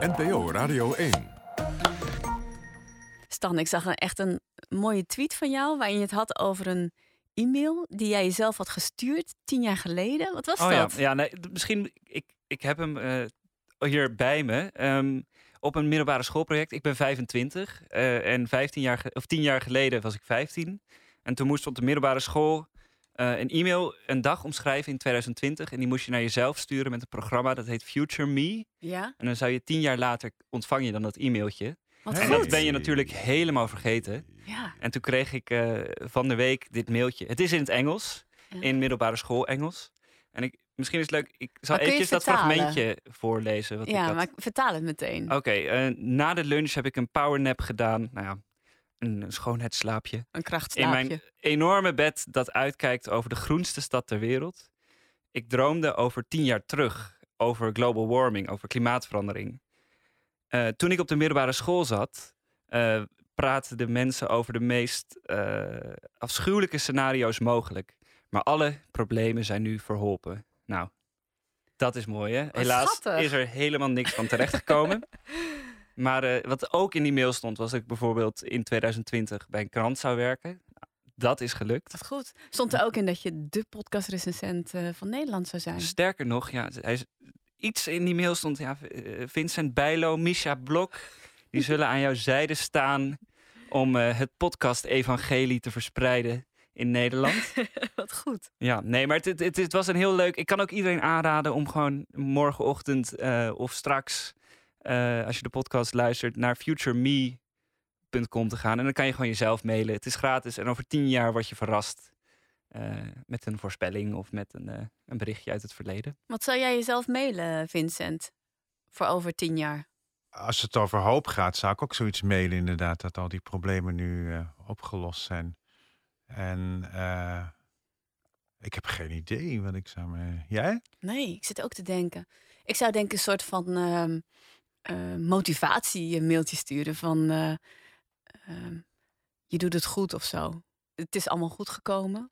NPO Radio 1. Stan, ik zag een, echt een mooie tweet van jou waarin je het had over een e-mail die jij jezelf had gestuurd tien jaar geleden. Wat was Oh dat? ja, ja nee, misschien, ik, ik heb hem eh, hier bij me. ehm, op een middelbare schoolproject. Ik ben 25 eh, en 15 jaar, of 10 jaar geleden was ik 15. En toen moest op de middelbare school eh, een e-mail een dag omschrijven in 2020. En die moest je naar jezelf sturen met een programma dat heet Future Me. Ja? En dan zou je tien jaar later ontvang je dan dat e-mailtje. Wat En goed. dat ben je natuurlijk helemaal vergeten. Ja. En toen kreeg ik eh, van de week dit mailtje. Het is in het Engels, Ja. in middelbare school Engels. En ik, misschien is het leuk, ik zal eventjes dat fragmentje voorlezen. Wat ik ja, had. maar ik vertaal het meteen. Oké, eh, na de lunch heb ik een powernap gedaan. Nou ja, een schoonheidsslaapje. Een In krachtslaapje. mijn enorme bed dat uitkijkt over de groenste stad ter wereld. Ik droomde over tien jaar terug, over global warming, over klimaatverandering. Eh, toen ik op de middelbare school zat, eh praten de mensen over de meest eh, afschuwelijke scenario's mogelijk. Maar alle problemen zijn nu verholpen. Nou, dat is mooi hè. Helaas schattig. is er helemaal niks van terechtgekomen. Maar eh, wat ook in die mail stond, was dat ik bijvoorbeeld in 2020 bij een krant zou werken. Dat is gelukt. Wat goed. Stond er ook in dat je de podcastrecensent eh, van Nederland zou zijn. Sterker nog, ja, hij is, iets in die mail stond, ja, eh, Vincent Bijlo, Misha Blok, die zullen aan jouw zijde staan om het podcast-evangelie te verspreiden in Nederland. Wat goed. Ja, nee, maar het, het, het, was een heel leuk. Ik kan ook iedereen aanraden om gewoon morgenochtend of straks, eh, als je de podcast luistert, naar futureme.com te gaan. En dan kan je gewoon jezelf mailen. Het is gratis en over tien jaar word je verrast eh, met een voorspelling of met een, eh, een berichtje uit het verleden. Wat zou jij jezelf mailen, Vincent? Voor over tien jaar. Als het over hoop gaat, zou ik ook zoiets mailen inderdaad. Dat al die problemen nu eh, opgelost zijn. En eh, ik heb geen idee wat ik zou... Me... Jij? Nee, ik zit ook te denken. Ik zou denken een soort van ehm eh, motivatie mailtje sturen van eh, ehm, je doet het goed of zo. Het is allemaal goed gekomen.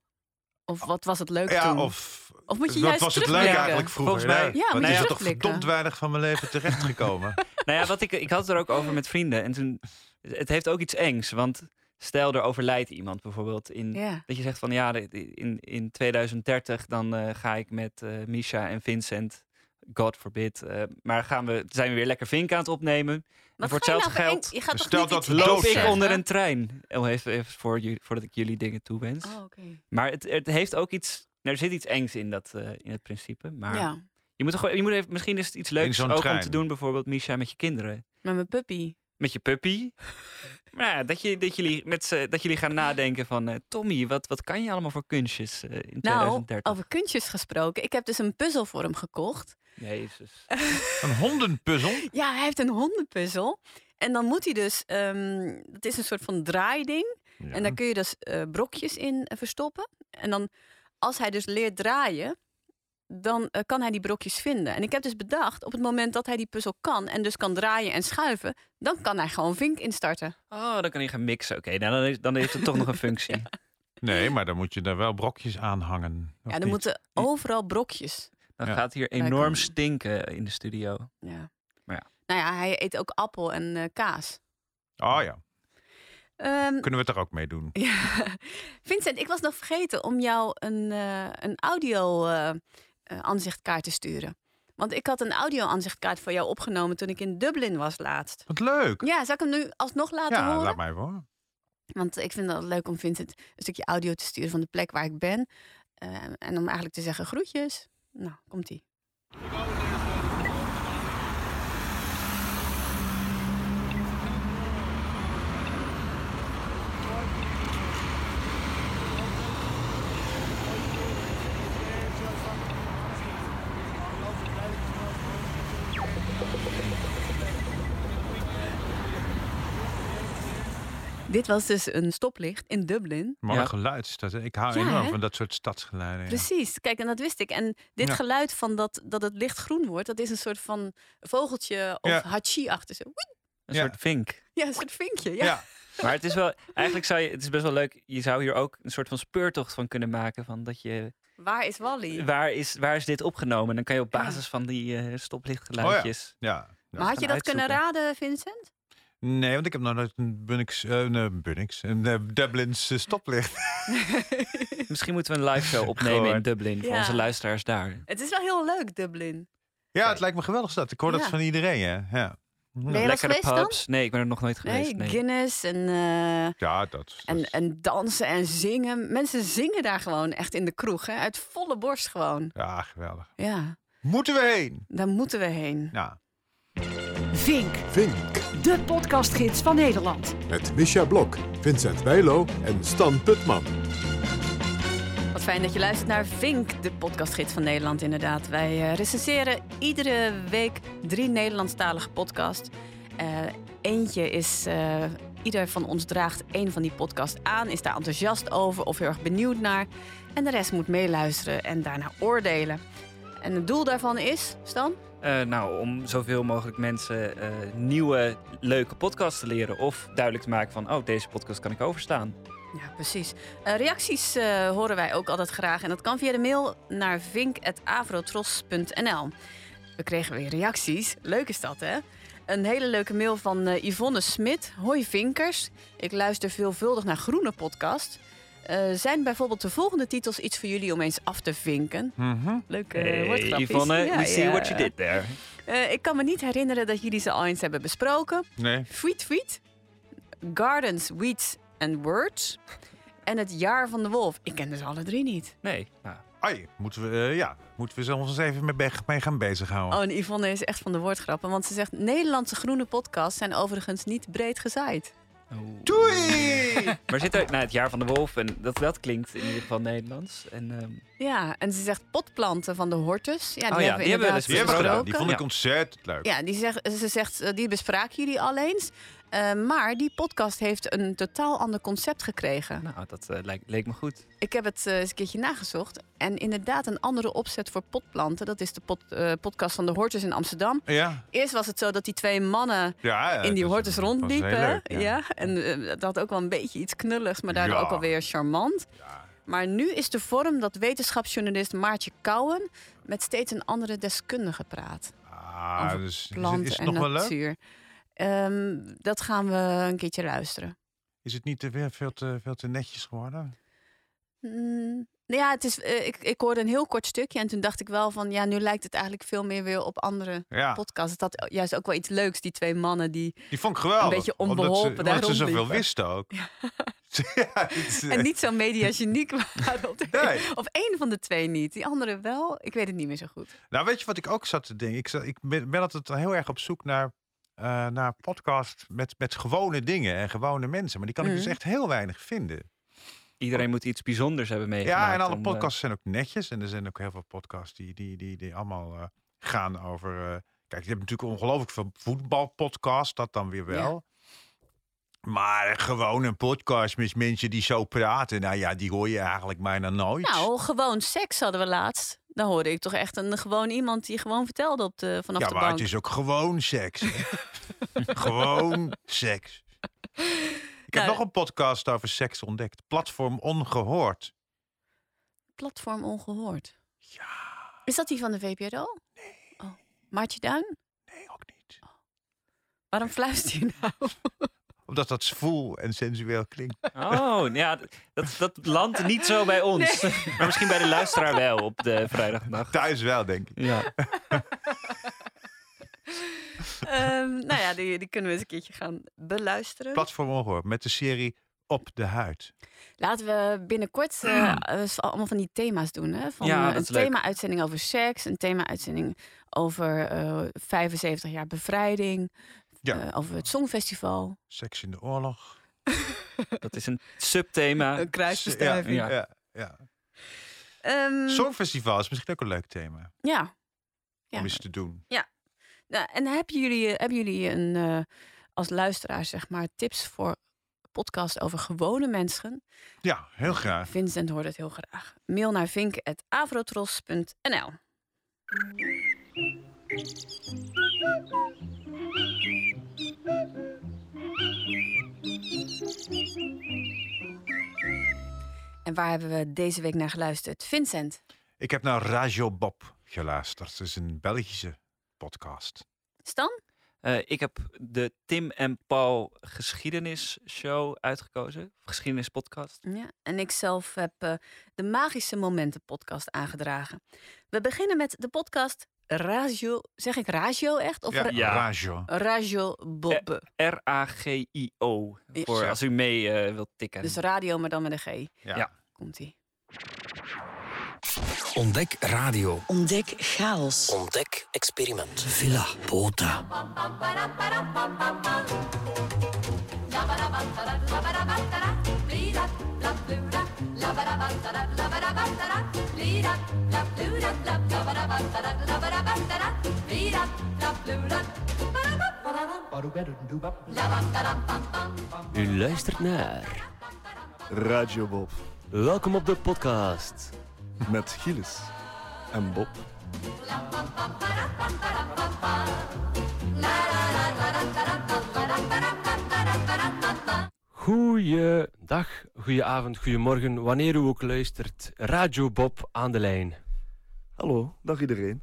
Of wat was het leuk Ja, toen? of... Of moet je wat juist was het leuk eigenlijk vroeger? Volgens mij-? Ja, moet je is er toch verdomd weinig van mijn leven terechtgekomen. nou ja, wat ik, ik had het er ook over met vrienden. En toen, het heeft ook iets engs. Want stel er overlijdt iemand bijvoorbeeld in, Ja. Dat je zegt van ja, in, in 2030 dan eh, ga ik met eh Misha en Vincent, God forbid, eh, maar gaan we, zijn we weer lekker vink aan het opnemen. Wat voor ga je hetzelfde nou geld voor Je gaat stel dat Loop ik onder een trein. Oh, even, even voor jullie, voordat ik jullie dingen toewens. Oh, oké. Maar het, het heeft ook iets, er zit iets engs in, dat, eh, in het principe. Maar Ja, je moet toch, gewoon- je moet even, misschien is het iets leuks ook om te doen, bijvoorbeeld Misha met je kinderen. met mijn puppy. Met je puppy. Maar ja, dat, je, dat, jullie met dat jullie gaan nadenken van... eh, Tommy, wat, wat kan je allemaal voor kunstjes eh, in Nou, 2030? over kunstjes gesproken. Ik heb dus een puzzel voor hem gekocht. Jezus. Een hondenpuzzel? Ja, hij heeft een hondenpuzzel. En dan moet hij dus, ehm het is een soort van draaiding. En daar kun je dus eh, brokjes in eh, verstoppen. En dan, als hij dus leert draaien, dan eh, kan hij die brokjes vinden. En ik heb dus bedacht, op het moment dat hij die puzzel kan... en dus kan draaien en schuiven... dan kan hij gewoon Vink instarten. Oh, dan kan je gaan mixen. Oké, nou, dan, is, dan heeft het toch nog een functie. Nee, maar dan moet je daar wel brokjes aan hangen. ja, er moeten overal brokjes. Dan Ja. gaat hier enorm stinken in de studio. Ja. Maar ja. Nou ja, hij eet ook appel en eh, kaas. Oh ja, Ehm, kunnen we het er ook mee doen. Ja. Vincent, ik was nog vergeten om jou een, eh, een audio eh, eh, aanzichtkaart te sturen. Want ik had een audio aanzichtkaart voor jou opgenomen toen ik in Dublin was laatst. Wat leuk. Ja, zal ik hem nu alsnog laten Ja, horen? laat mij horen. Want ik vind het leuk om Vincent een stukje audio te sturen van de plek waar ik ben. Eh, en om eigenlijk te zeggen groetjes. Nou, komt-ie. Dit was dus een stoplicht in Dublin. Mooi Ja. geluid is dat. Ik hou Ja, enorm hè? van dat soort stadsgeluiden. ja. Precies, kijk, en dat wist ik. En dit Ja. geluid van dat, dat het licht groen wordt, dat is een soort van vogeltje of Ja. hachi achter zo. Een Ja. soort vink. Ja, een soort vinkje. Ja. Ja. Maar het is wel, eigenlijk zou je, het is best wel leuk. Je zou hier ook een soort van speurtocht van kunnen maken. Van dat je, Waar is Wally? waar is, waar is dit opgenomen? Dan kan je op Ja. basis van die eh, stoplichtgeluidjes. Ja. Maar had je dat kunnen raden, Vincent? Nee, want ik heb nog nooit een Bunnings, eh, een Bunnings, een eh, Dublins eh, stoplicht. Misschien moeten we een live show opnemen in. Dublin voor Ja. onze luisteraars daar. Het is wel heel leuk, Dublin. Ja, het lijkt me geweldig dat. Ik hoor dat van iedereen, hè. Ja. Ben je wel Lekkere geweest dan? pubs. Nee, ik ben er nog nooit geweest. Nee, Nee. Guinness en, eh, Ja, dat. dat en, is- en dansen en zingen. Mensen zingen daar gewoon echt in de kroeg. Hè? Uit volle borst gewoon. Ja, geweldig. Ja, Moeten we heen? daar moeten we heen. Ja. Vink, Vink de podcastgids van Nederland. met Misha Blok, Vincent Bijlo en Stan Putman. Wat fijn dat je luistert naar Vink, de podcastgids van Nederland inderdaad. Wij eh, recenseren iedere week drie Nederlandstalige podcasts. Eh, eentje is, eh, ieder van ons draagt één van die podcasts aan, is daar enthousiast over of heel erg benieuwd naar. En de rest moet meeluisteren en daarna oordelen. En het doel daarvan is, Stan? Eh, nou, om zoveel mogelijk mensen eh, nieuwe, leuke podcasts te leren. Of duidelijk te maken van, oh, deze podcast kan ik overstaan. Ja, precies. Eh, reacties horen wij ook altijd graag. En dat kan via de mail naar vink.avrotros.nl. We kregen weer reacties. Leuk is dat, hè? Een hele leuke mail van Yvonne Smit. Hoi Vinkers. Ik luister veelvuldig naar Groene Podcast. Eh, zijn bijvoorbeeld de volgende titels iets voor jullie om eens af te vinken? Leuke uh, Hey, woordgrapjes. Yvonne, Ja, we see what you did there. Eh, ik kan me niet herinneren dat jullie ze al eens hebben besproken. Nee. Tweet Tweet, Gardens, Weeds and Words en Het Jaar van de Wolf. Ik ken dus alle drie niet. Nee, nou, Ai, moeten we, eh, ja, moeten we ze ons eens even mee gaan bezighouden. Oh, en Yvonne is echt van de woordgrappen, want ze zegt... Nederlandse groene podcasts zijn overigens niet breed gezaaid. Oh. Doei! Maar zit er, nou, het jaar van de wolf, en dat, dat klinkt in ieder geval Nederlands. En, ehm, Ja, en ze zegt potplanten van de hortus. Ja, die Oh ja, hebben we die hebben we Die hebben we gedaan. Die vond ik Ja. ontzettend leuk. Ja, die zegt, ze zegt, eh, die bespraken jullie al eens. Eh, maar die podcast heeft een totaal ander concept gekregen. nou, dat eh, leek me goed. Ik heb het eh, eens een keertje nagezocht. En inderdaad een andere opzet voor potplanten. Dat is de eh, podcast van de Hortus in Amsterdam. Ja, Eerst was het zo dat die twee mannen ja, ja, in die hortus rondliepen. leuk, ja. en dat had ook wel een beetje iets knulligs, maar daardoor Ja. ook alweer charmant. Maar nu is de vorm dat wetenschapsjournalist Maartje Kouwen met steeds een andere deskundige praat. Ah, Over dus is, Planten is het en nog wel leuk? Ehm, dat gaan we een keertje luisteren. Is het niet te, weer veel, te, veel te netjes geworden? Mm, nou ja, het is, eh, ik, ik hoorde een heel kort stukje en toen dacht ik wel van... ja, nu lijkt het eigenlijk veel meer weer op andere Ja, podcasts. Het had juist ook wel iets leuks, die twee mannen die... die vond ik geweldig. beetje omdat ze- onbeholpen Omdat ze zoveel wisten ook. Ja, is, eh, En niet zo mediageniek waren. Op Nee. Of één van de twee niet. Die andere wel. Ik weet het niet meer zo goed. Nou, weet je wat ik ook zat te denken? Ik, zat, ik ben, ben altijd heel erg op zoek naar, eh naar podcasts met, met gewone dingen en gewone mensen. Maar die kan ik dus Mhm. echt heel weinig vinden. Iedereen moet iets bijzonders hebben meegemaakt. Ja, en alle om, eh, podcasts zijn ook netjes. En er zijn ook heel veel podcasts die, die, die, die allemaal eh, gaan over... eh, kijk, je hebt natuurlijk ongelooflijk veel voetbalpodcasts, dat dan weer wel. Maar gewoon een podcast met mensen die zo praten, nou ja, die hoor je eigenlijk bijna nooit. Nou, gewoon seks hadden we laatst. Dan hoorde ik toch echt een gewoon iemand die gewoon vertelde op de, vanaf ja, de maar bank. het is ook gewoon seks. gewoon seks. Ik heb Nou, nog een podcast over seks ontdekt. Platform Ongehoord. Platform ongehoord. Ja, Is dat die van de VPRO? Nee. Oh. Maartje Duin? nee, ook niet. Waarom fluister je nou? Omdat dat zwoel en sensueel klinkt. Oh, ja, dat, dat landt niet zo bij ons. maar misschien bij de luisteraar wel op de vrijdagnacht. Thuis wel, denk ik. Ja. Ehm, nou ja, die, die kunnen we eens een keertje gaan beluisteren. Platform Ongehoord met de serie Op de Huid. Laten we binnenkort eh, eh, allemaal van die thema's doen. Hè? Van, Ja, eh, een thema-uitzending over seks, een thema-uitzending over eh 75 jaar bevrijding, Ja. eh, over het Songfestival. Seks in de oorlog. Dat is een subthema. Een kruisbestuiving. Ja, Ja. ja, ja. Ehm, Songfestival is misschien ook een leuk thema ja. om Ja. eens te doen. Nou, en hebben jullie, hebben jullie een, eh, als luisteraar zeg maar tips voor podcast over gewone mensen? Ja, heel graag. Vincent hoort het heel graag. Mail naar vink.avrotros.nl En waar hebben we deze week naar geluisterd? Vincent, Ik heb naar Radio Bob geluisterd. Dat is een Belgische podcast. Stan? Eh, ik heb de Tim en Paul Geschiedenisshow uitgekozen. Geschiedenispodcast. Ja, en ik zelf heb eh, de Magische Momenten podcast aangedragen. We beginnen met de podcast Radio. Zeg ik Radio echt? Of Ja, Ra- Ja. Radio. Radio Bob. R-A-G-I-O. Voor als u mee eh, wilt tikken. Dus radio, maar dan met een G. Ja. Ja. Komt-ie. Ontdek radio. Ontdek chaos. Ontdek experiment. Villa Bota. U luistert naar Radio Bob. Welkom op de podcast. Met Gilles en Bob. Goeiedag, goedenavond, goedemorgen, wanneer u ook luistert. Radio Bob aan de lijn. Hallo, dag iedereen.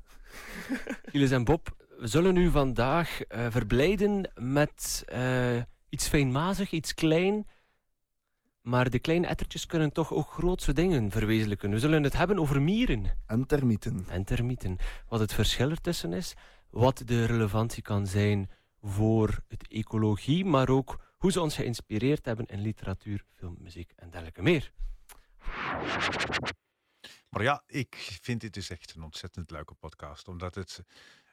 Gilles en Bob, we zullen u vandaag eh, verblijden met eh, iets fijnmazig, iets klein. Maar de kleine ettertjes kunnen toch ook grootse dingen verwezenlijken. We zullen het hebben over mieren. En termieten. en termieten. Wat het verschil ertussen is, wat de relevantie kan zijn voor het ecologie, maar ook hoe ze ons geïnspireerd hebben in literatuur, film, muziek en dergelijke meer. Maar ja, ik vind dit dus echt een ontzettend leuke podcast. Omdat het,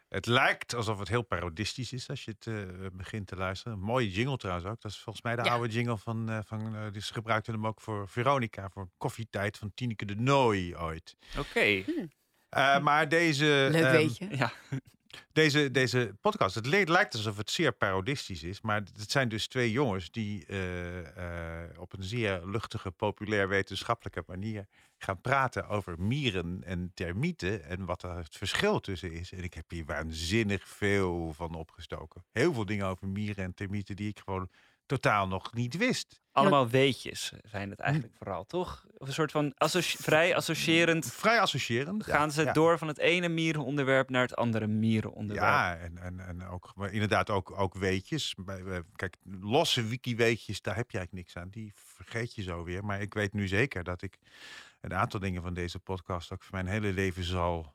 het lijkt alsof het heel parodistisch is als je het eh, begint te luisteren. Een mooie jingle trouwens ook. Dat is volgens mij de Ja. oude jingle van... eh van dus gebruikten hem ook voor Veronica, voor koffietijd van Tineke de Nooi ooit. Oké. Eh, maar deze... Leuk weet je. Ja. Deze, deze podcast, het lijkt alsof het zeer parodistisch is, maar het zijn dus twee jongens die eh, eh, op een zeer luchtige, populair wetenschappelijke manier gaan praten over mieren en termieten en wat er het verschil tussen is. En ik heb hier waanzinnig veel van opgestoken. Heel veel dingen over mieren en termieten die ik gewoon totaal nog niet wist. Allemaal weetjes zijn het eigenlijk vooral, toch? Of een soort van associ- vrij associërend Vrij associërend. ja, gaan ze ja. door van het ene mierenonderwerp naar het andere mierenonderwerp. Ja, en, en, en ook, maar inderdaad ook, ook weetjes. Bij, bij- kijk, losse wiki-weetjes, daar heb je eigenlijk niks aan. Die vergeet je zo weer. Maar ik weet nu zeker dat ik een aantal dingen van deze podcast ook voor mijn hele leven zal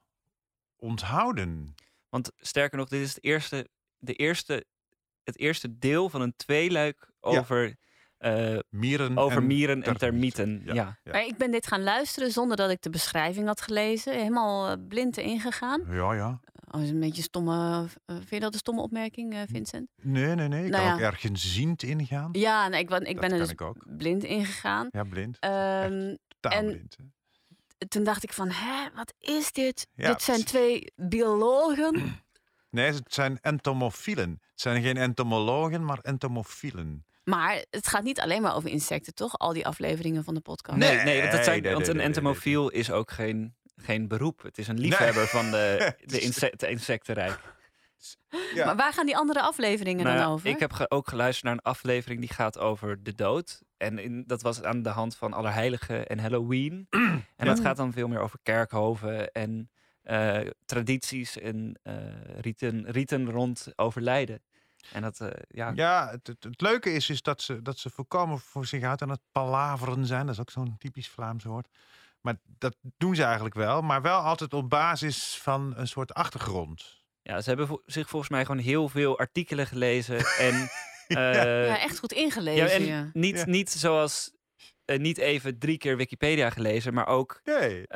onthouden. Want sterker nog, dit is het eerste, de eerste, het eerste deel van een tweeluik over, eh, Mieren over en mieren en termieten. termieten. Ja. Ja. Maar ik ben dit gaan luisteren zonder dat ik de beschrijving had gelezen. Helemaal eh, blind erin gegaan. Ja, ja. Oh, dat is een beetje stomme. eh, vind je dat een stomme opmerking, eh, Vincent? Nee, nee, nee. Ik Nou kan ja. ook ergens ziend ingaan. Ja, nee, ik, ben- ik ben er kan dus ik ook. blind ingegaan. Ja, blind. Ehm, Totaal en- blind. toen dacht ik van, hè, wat is dit? Ja, dit zijn twee biologen. Nee, het zijn entomofielen. Het zijn geen entomologen, maar entomofielen. Maar het gaat niet alleen maar over insecten, toch? Al die afleveringen van de podcast. Nee, nee, want, dat zijn, Nee, want een nee, nee, nee. entomofiel is ook geen, geen beroep. Het is een liefhebber van de, de inse- insectenrijk. Ja. Maar waar gaan die andere afleveringen Nou, dan over? Ik heb ge- ook geluisterd naar een aflevering die gaat over de dood. En in, dat was aan de hand van Allerheiligen en Halloween. en dat gaat dan veel meer over kerkhoven en tradities en eh, riten, riten rond overlijden. En dat, eh, ja, Ja, het, het, het leuke is, is dat, ze, dat ze volkomen voor zich uit aan het palaveren zijn. Dat is ook zo'n typisch Vlaams woord. Maar dat doen ze eigenlijk wel. Maar wel altijd op basis van een soort achtergrond. ja, ze hebben vo- zich volgens mij gewoon heel veel artikelen gelezen. en, eh, ja, echt goed Ja, ingelezen. en Ja, niet, Ja. niet zoals eh, niet even drie keer Wikipedia gelezen, maar ook Nee.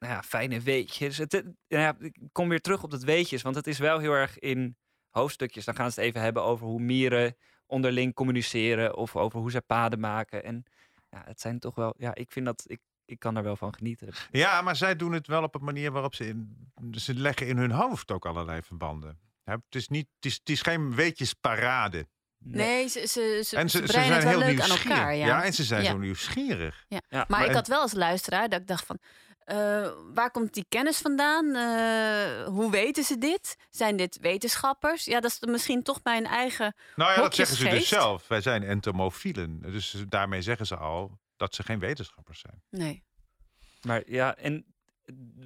Nou ja, fijne weetjes. Het, nou ja, ik kom weer terug op dat weetjes, want het is wel heel erg in hoofdstukjes. Dan gaan ze het even hebben over hoe mieren onderling communiceren of over hoe ze paden maken. En ja, het zijn toch wel, ja, ik vind dat ik, ik kan daar wel van genieten. Ja, maar zij doen het wel op een manier waarop ze in, ze leggen in hun hoofd ook allerlei verbanden. Het is, niet, het is, het is geen weetjesparade. Nee, ze, ze, ze, En ze ze, ze breien zijn het wel heel leuk aan nieuwsgierig. elkaar. Ja. en ze zijn Ja. zo nieuwsgierig. Ja. Ja, Maar ik en- had wel als luisteraar dat ik dacht van... eh, waar komt die kennis vandaan? Eh, hoe weten ze dit? Zijn dit wetenschappers? Ja, dat is misschien toch mijn eigen... Nou ja, dat zeggen ze dus zelf. Wij zijn entomofielen. Dus daarmee zeggen ze al dat ze geen wetenschappers zijn. Nee. Maar ja, en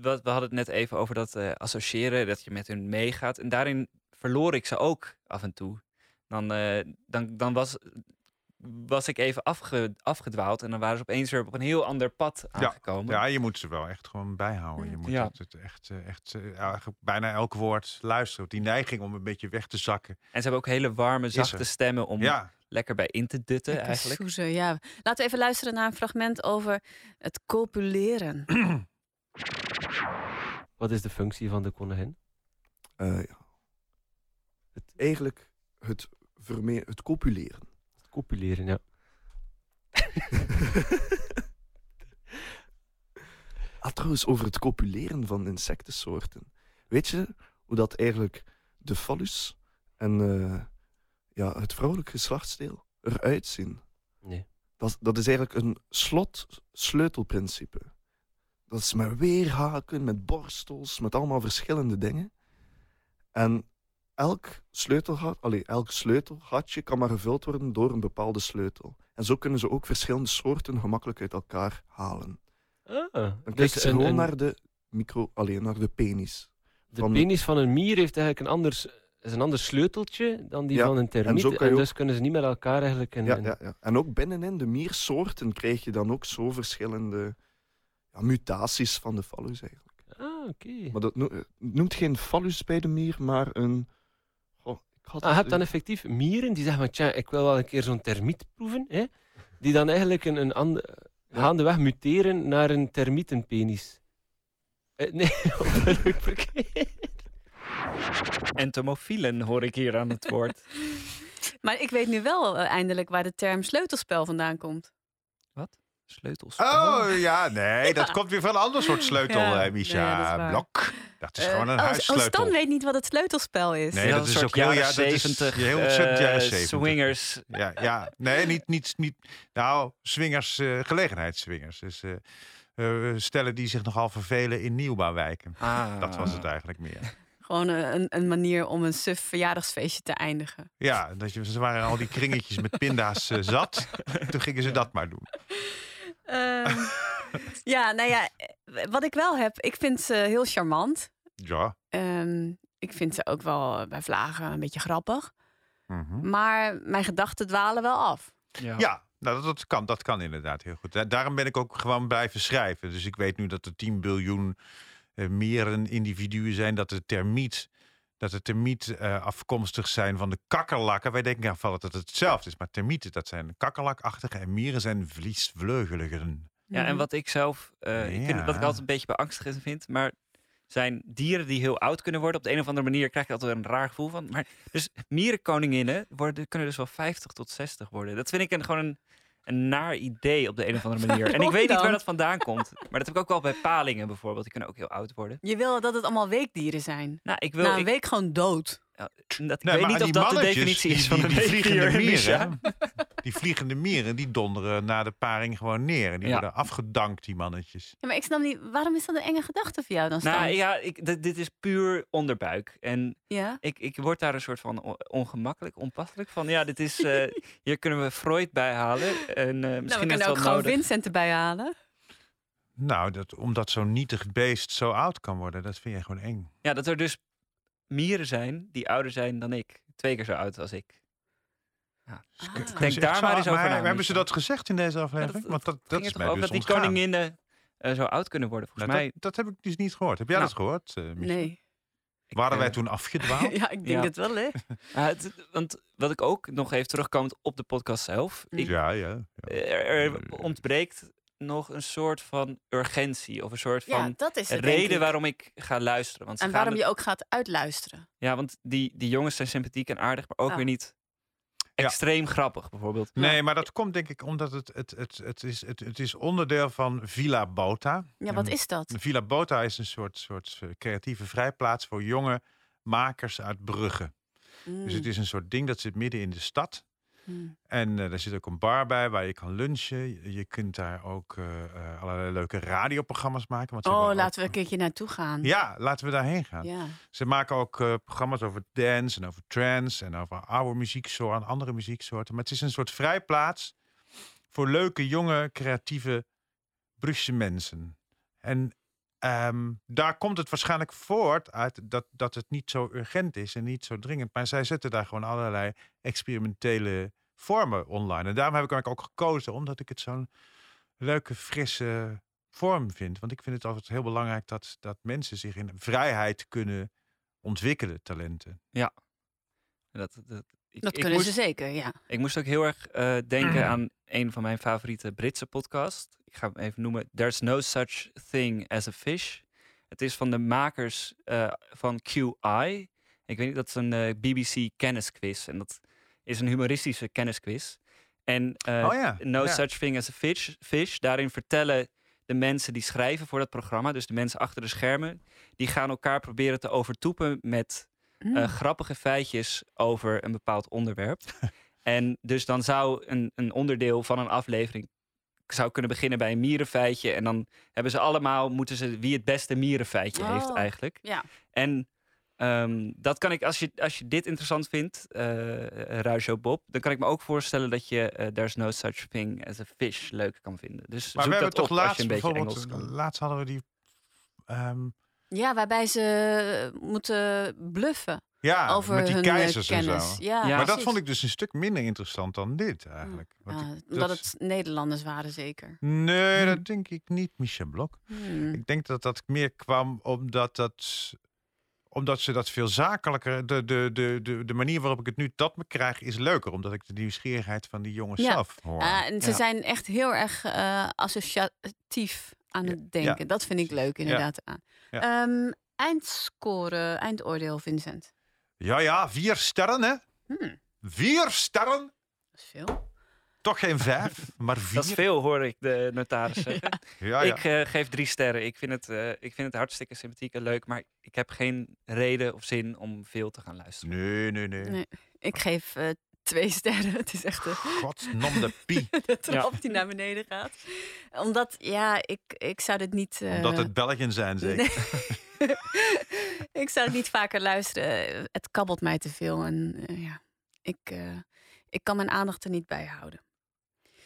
wat, we hadden het net even over dat eh, associëren, dat je met hun meegaat. En daarin verloor ik ze ook af en toe. Dan, eh, dan, dan was, was ik even afge, afgedwaald en dan waren ze opeens weer op een heel ander pad aangekomen. Ja, je moet ze wel echt gewoon bijhouden. Je moet Ja. het, het echt, eh, echt eh, eigenlijk bijna elk woord luisteren. Die neiging om een beetje weg te zakken. En ze hebben ook hele warme, zachte stemmen om Ja, lekker bij in te dutten Lekker eigenlijk. soezen, ja. Laten we even luisteren naar een fragment over het copuleren. Wat is de functie van de koningin? Eh, ja. het, eigenlijk het, verme- het copuleren. Copuleren, ja. Ah, trouwens, over het copuleren van insectensoorten. Weet je hoe dat eigenlijk de fallus en eh, ja, het vrouwelijk geslachtsdeel eruit zien? Nee. Dat, is- dat is eigenlijk een slot-sleutelprincipe. Dat is met weerhaken, met borstels, met allemaal verschillende dingen. En elk, sleutelgat, allee, elk sleutelgatje kan maar gevuld worden door een bepaalde sleutel. En zo kunnen ze ook verschillende soorten gemakkelijk uit elkaar halen. Ah, Dan dus kijken ze een- gewoon een- naar de micro, alleen naar de penis. de van- penis van een mier heeft eigenlijk een ander, s- is een ander sleuteltje dan die Ja, van een termiet. En, ook- dus kunnen ze niet met elkaar eigenlijk... Een, Ja, ja, ja. En ook binnenin de miersoorten krijg je dan ook zo verschillende ja, mutaties van de fallus eigenlijk. Ah, oké. Maar dat het noemt geen fallus bij de mier, maar een... Had Ah, je hebt dan effectief mieren die zeggen, van, tja, ik wil wel een keer zo'n termiet proeven. Hè? Die dan eigenlijk een, een ander, gaandeweg muteren naar een termietenpenis. Eh, nee, ik verkeerd? Entomofielen hoor ik hier aan het woord. Maar ik weet nu wel eh, eindelijk waar de term sleutelspel vandaan komt. Sleutels. Oh ja, nee, dat komt weer van een ander soort sleutel, Ja, eh, Misha. nee. Blok. Dat is Eh, gewoon een oh, oh, huissleutel. Stan weet niet wat het sleutelspel is. Nee, Ja, dat een is soort ook heel jaren ja, dat is 70, heel ontzettend jaren eh, 70. Swingers. Ja, ja, nee, niet, niet, niet. Nou, swingers, eh gelegenheidsswingers. Dus eh, eh, stellen die zich nogal vervelen in nieuwbouwwijken. Ah. Dat was het eigenlijk meer. Gewoon eh, een, een manier om een suf verjaardagsfeestje te eindigen. Ja, dat je, ze waren al die kringetjes met pinda's eh, zat. Toen gingen ze dat maar doen. Ehm, ja, nou ja, eh, wat ik wel heb, ik vind ze heel charmant. Ja. Ehm, ik vind ze ook wel eh, bij vlagen een beetje grappig. mhm. Maar mijn gedachten dwalen wel af. Ja. Ja, nou, dat, dat, kan, dat kan inderdaad heel goed. Da- Daarom ben ik ook gewoon blijven schrijven. Dus ik weet nu dat er 10 biljoen eh, mieren individuen zijn. Dat de termiet, dat de termiet eh, afkomstig zijn van de kakkerlakken. Wij denken aanvallen dat het hetzelfde is. Maar termieten, dat zijn kakkerlakachtige. En mieren zijn vliesvleugeligen. Ja, en Mhm. wat ik zelf, eh, ik vind, wat ik Ja. altijd een beetje beangstigend vind, maar zijn dieren die heel oud kunnen worden. Op de een of andere manier krijg je altijd een raar gevoel van. Maar dus mierenkoninginnen worden, kunnen dus wel 50 tot 60 worden. Dat vind ik een, gewoon een, een naar idee op de een of andere manier. En ik weet niet waar dat vandaan komt. Maar dat heb ik ook wel bij palingen bijvoorbeeld. Die kunnen ook heel oud worden. Je wil dat het allemaal weekdieren zijn. Nou, ik wil. Na een ik, week gewoon dood. dat, ik Nee, weet niet of dat de definitie is van een weekdier. Die vliegende mieren, die donderen na de paring gewoon neer. En die Ja. worden afgedankt, die mannetjes. Ja, maar ik snap niet, waarom is dat een enge gedachte voor jou dan Stan? Nou ja, ik, dit, dit is puur onderbuik. En ja? ik, ik word daar een soort van on- ongemakkelijk, onpasselijk van. Ja, dit is, eh, hier kunnen we Freud bij halen. En, eh, Nou, we misschien kunnen ook gewoon nodig. Vincent erbij halen. Nou, dat, omdat zo'n nietig beest zo oud kan worden, dat vind jij gewoon eng. Ja, dat er dus mieren zijn die ouder zijn dan ik. Twee keer zo oud als ik. Ja. Ah. Kun je Denk echt daar maar eens over na, Hebben ze dat gezegd in deze Ja, aflevering? Want dat, dat is mij dus dat die koninginnen eh, zo oud kunnen worden. Volgens Nou, mij. dat, dat heb ik dus niet gehoord. Heb jij Nou. dat gehoord? eh? Nee. Waren wij eh, toen afgedwaald? ja, ik denk Ja. het wel, hè? ja, het- want wat ik ook nog even terugkomend op de podcast zelf. Ik, ja, ja. ja. er, er ontbreekt nog een soort van urgentie. Of een soort Ja, van dat is het, denk reden ik. waarom ik ga luisteren. Want En waarom het- je ook gaat uitluisteren. Ja, want die, die jongens zijn sympathiek en aardig, maar ook Ja. weer niet Ja. Extreem grappig, bijvoorbeeld. Nee, maar dat komt denk ik omdat het, het, het, het, is, het, het is onderdeel van Villa Bota. Ja, wat En is dat? Villa Bota is een soort, soort eh, creatieve vrijplaats voor jonge makers uit Brugge. Dus het Mm, is een soort ding dat zit midden in de stad. Mm. En eh, er zit ook een bar bij waar je kan lunchen. Je- kunt daar ook eh, eh, allerlei leuke radioprogramma's maken. Want Oh, laten we een keertje naartoe gaan. Ja, laten we daarheen gaan. Ja. Ze maken ook eh, programma's over dance en over trance en over oude muzieksoorten, andere muzieksoorten. Maar het is een soort vrijplaats voor leuke, jonge, creatieve Brugse mensen. En ehm, daar komt het waarschijnlijk voort uit dat, dat het niet zo urgent is en niet zo dringend. Maar zij zetten daar gewoon allerlei experimentele vormen online. En daarom heb ik eigenlijk ook gekozen, omdat ik het zo'n leuke, frisse vorm vind. Want ik vind het altijd heel belangrijk dat, dat mensen zich in vrijheid kunnen ontwikkelen, talenten. Dat, dat, ik, Dat ik kunnen moest, ze zeker, ja. Ik moest ook heel erg eh, denken aan een van mijn favoriete Britse podcasts. Ik ga hem even noemen. There's no such thing as a fish. Het is van de makers eh, van QI. Ik weet niet, dat is een eh, BBC kennisquiz. En dat is een humoristische kennisquiz. En eh, oh ja. No ja. Such Thing as a fish, fish. Daarin vertellen de mensen die schrijven voor dat programma, dus de mensen achter de schermen, die gaan elkaar proberen te overtoepen met Mm. eh, grappige feitjes over een bepaald onderwerp. en dus dan zou een, een onderdeel van een aflevering zou kunnen beginnen bij een mierenfeitje. En dan hebben ze allemaal, moeten ze wie het beste mierenfeitje heeft Oh. eigenlijk. Ja. En ehm, dat kan ik, als je, als je dit interessant vindt, eh Ruisjo Bob, dan kan ik me ook voorstellen dat je eh, There's No Such Thing as a Fish leuk kan vinden. Dus Maar zoek we dat hebben toch op als je laatst een beetje bijvoorbeeld, Engels kan. laatst hadden we die... ehm, Ja, waarbij ze moeten bluffen ja, over met die hun eh, keizers en kennis. zo. Ja, Ja. maar dat vond ik dus een stuk minder interessant dan dit eigenlijk. Want Ja, ik- omdat dat- het Nederlanders waren, zeker. Nee, Hmm. dat denk ik niet, Michel Blok. Hmm. Ik denk dat dat meer kwam omdat dat omdat ze dat veel zakelijker. De, de, de, de, de manier waarop ik het nu tot me krijg is leuker. Omdat ik de nieuwsgierigheid van die jongens Ja. zelf hoor. Ah, en ze Ja. zijn echt heel erg eh, associatief aan het denken. Dat vind ik leuk, inderdaad. Ja. Ehm, eindscore, eindoordeel, Vincent. Ja, ja, vier sterren hè. Hmm, Vier sterren. dat is veel. Toch geen vijf, maar vier. Dat is veel, hoor ik de notaris zeggen. Ja, ja. Ik eh, geef drie sterren. Ik vind, het, eh, ik vind het hartstikke sympathiek en leuk, maar ik heb geen reden of zin om veel te gaan luisteren. Nee, nee, nee. Nee. Ik geef eh, twee sterren. Het is echt een Godnom de pie. de trap die naar beneden gaat. Omdat, ja, ik, ik zou dit niet... eh, Omdat het Belgen zijn, zeker. Nee. ik zou het niet vaker luisteren. Het kabbelt mij te veel. En eh, ja, ik, eh, ik kan mijn aandacht er niet bij houden.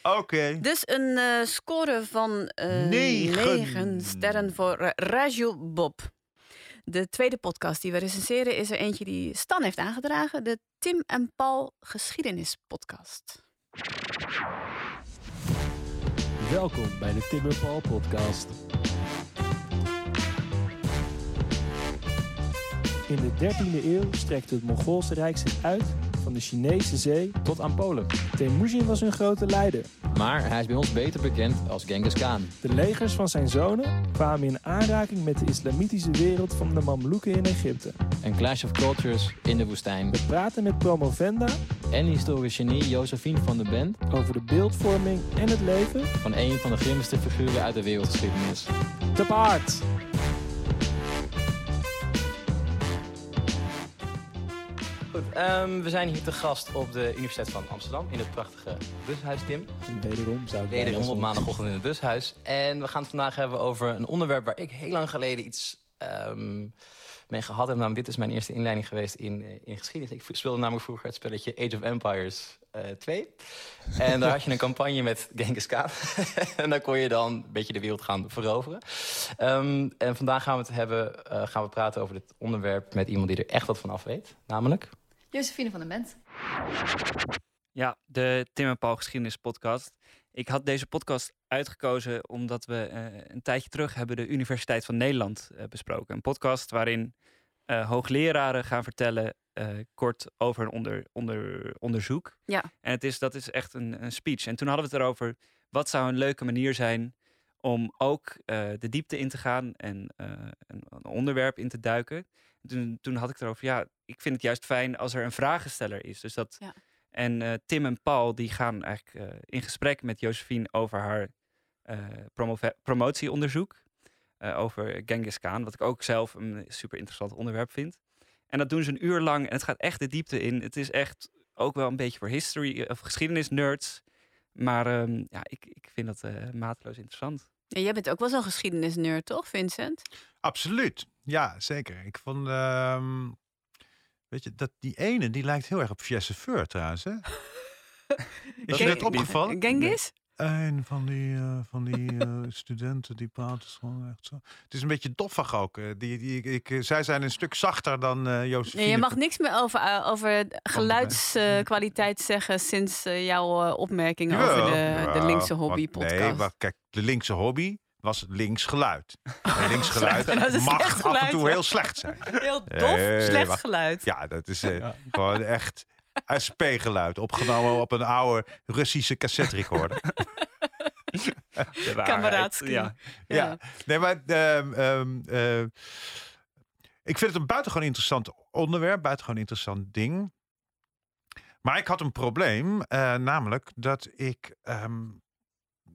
Oké. Dus een eh, score van eh Negen. negen sterren voor eh, Raju Bob. De tweede podcast die we recenseren is er eentje die Stan heeft aangedragen. De Tim en Paul Geschiedenis Podcast. Welkom bij de Tim en Paul podcast. In de 13e eeuw strekte het Mongoolse Rijk zich uit van de Chinese zee tot aan Polen. Temujin was hun grote leider. Maar hij is bij ons beter bekend als Genghis Khan. De legers van zijn zonen kwamen in aanraking met de islamitische wereld van de Mamluken in Egypte. Een clash of cultures in de woestijn. We praten met Promovenda En historisch genie Josephine van der Bent over de beeldvorming en het leven van een van de grimmigste figuren uit de wereldgeschiedenis. te paard. Goed, ehm, we zijn hier te gast op de Universiteit van Amsterdam in het prachtige bushuis, Tim. Wederom zou ik Wederom op maandagochtend in het bushuis. En we gaan het vandaag hebben over een onderwerp waar ik heel lang geleden iets ehm, mee gehad heb. Namelijk, dit is mijn eerste inleiding geweest in, eh, in geschiedenis. Ik speelde namelijk vroeger het spelletje Age of Empires eh 2. En daar had je een campagne met Genghis Khan. en dan kon je dan een beetje de wereld gaan veroveren. Ehm, en vandaag gaan we het hebben, eh, gaan we praten over dit onderwerp met iemand die er echt wat van af weet. Namelijk... Josephine van der Bent. Ja, de Tim en Paul Geschiedenis podcast. Ik had deze podcast uitgekozen omdat we eh, een tijdje terug hebben de Universiteit van Nederland eh, besproken. Een podcast waarin eh, hoogleraren gaan vertellen eh, kort over een onder, onder, onderzoek. Ja. En het is, dat is echt een, een speech. En toen hadden we het erover, wat zou een leuke manier zijn om ook eh, de diepte in te gaan en eh, een, een onderwerp in te duiken. Toen, toen had ik erover, ja, ik vind het juist fijn als er een vragensteller is. Dus dat, Ja. En eh, Tim en Paul die gaan eigenlijk eh, in gesprek met Josephine over haar eh, promotieonderzoek. over Genghis Khan, wat ik ook zelf een super interessant onderwerp vind. En dat doen ze een uur lang en het gaat echt de diepte in. Het is echt ook wel een beetje voor history of geschiedenis nerds. Maar ehm, ja, ik, ik vind dat eh, mateloos interessant. Ja, jij bent ook wel zo'n geschiedenisnerd, toch, Vincent? Absoluut. Ja, zeker. Ik vond. ehm, weet je, dat die ene die lijkt heel erg op Jesse Feur trouwens. Hè? Is je dat opgevallen? Genghis? Een van die, eh, van die eh, studenten die praten gewoon echt zo. Het is een beetje doffig ook. eh, die, die, ik, zij zijn een stuk zachter dan eh Josephine. Nee, je mag niks meer over, over geluidskwaliteit zeggen sinds jouw eh, opmerking over de, de linkse hobby podcast. Nee, maar kijk, de linkse hobby was links geluid. En links geluid mag af en toe heel slecht zijn. Heel dof, Nee, slecht geluid. Ja, dat is gewoon echt SP-geluid. Opgenomen op een oude Russische cassette recorder. Kameraadski. Ja. ja. nee, maar ehm, ehm, eh, ik vind het een buitengewoon interessant onderwerp, buitengewoon interessant ding. Maar ik had een probleem, eh, namelijk dat ik. ehm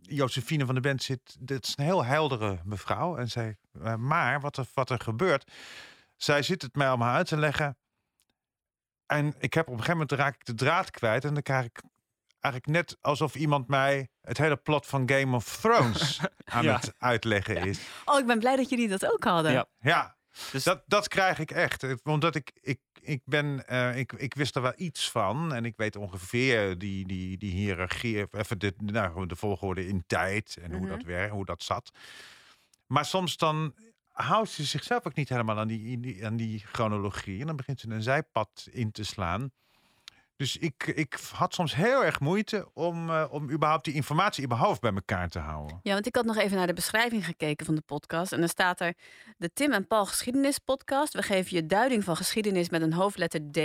Josephine van de Bent zit. Dit is een heel heldere mevrouw. En zij, eh, maar wat er, wat er gebeurt. Zij zit het mij allemaal uit te leggen. En ik heb op een gegeven moment raak ik de draad kwijt. En dan krijg ik eigenlijk net alsof iemand mij het hele plot van Game of Thrones aan Ja. het uitleggen is. Oh, ik ben blij dat jullie dat ook hadden. Ja. Ja, Dus dat, dat krijg ik echt. Omdat ik, ik, ik ben, eh, ik, ik wist er wel iets van. En ik weet ongeveer die, die, die hiërarchie, even de, nou, de volgorde in tijd en hoe Mhm. dat werkt, hoe dat zat. Maar soms dan houdt ze zichzelf ook niet helemaal aan die, aan die chronologie. En dan begint ze een zijpad in te slaan. Dus ik, ik had soms heel erg moeite om, eh, om überhaupt die informatie hoofd bij elkaar te houden. Ja, want ik had nog even naar de beschrijving gekeken van de podcast. En dan staat er de Tim en Paul Geschiedenis Podcast. We geven je duiding van geschiedenis met een hoofdletter D.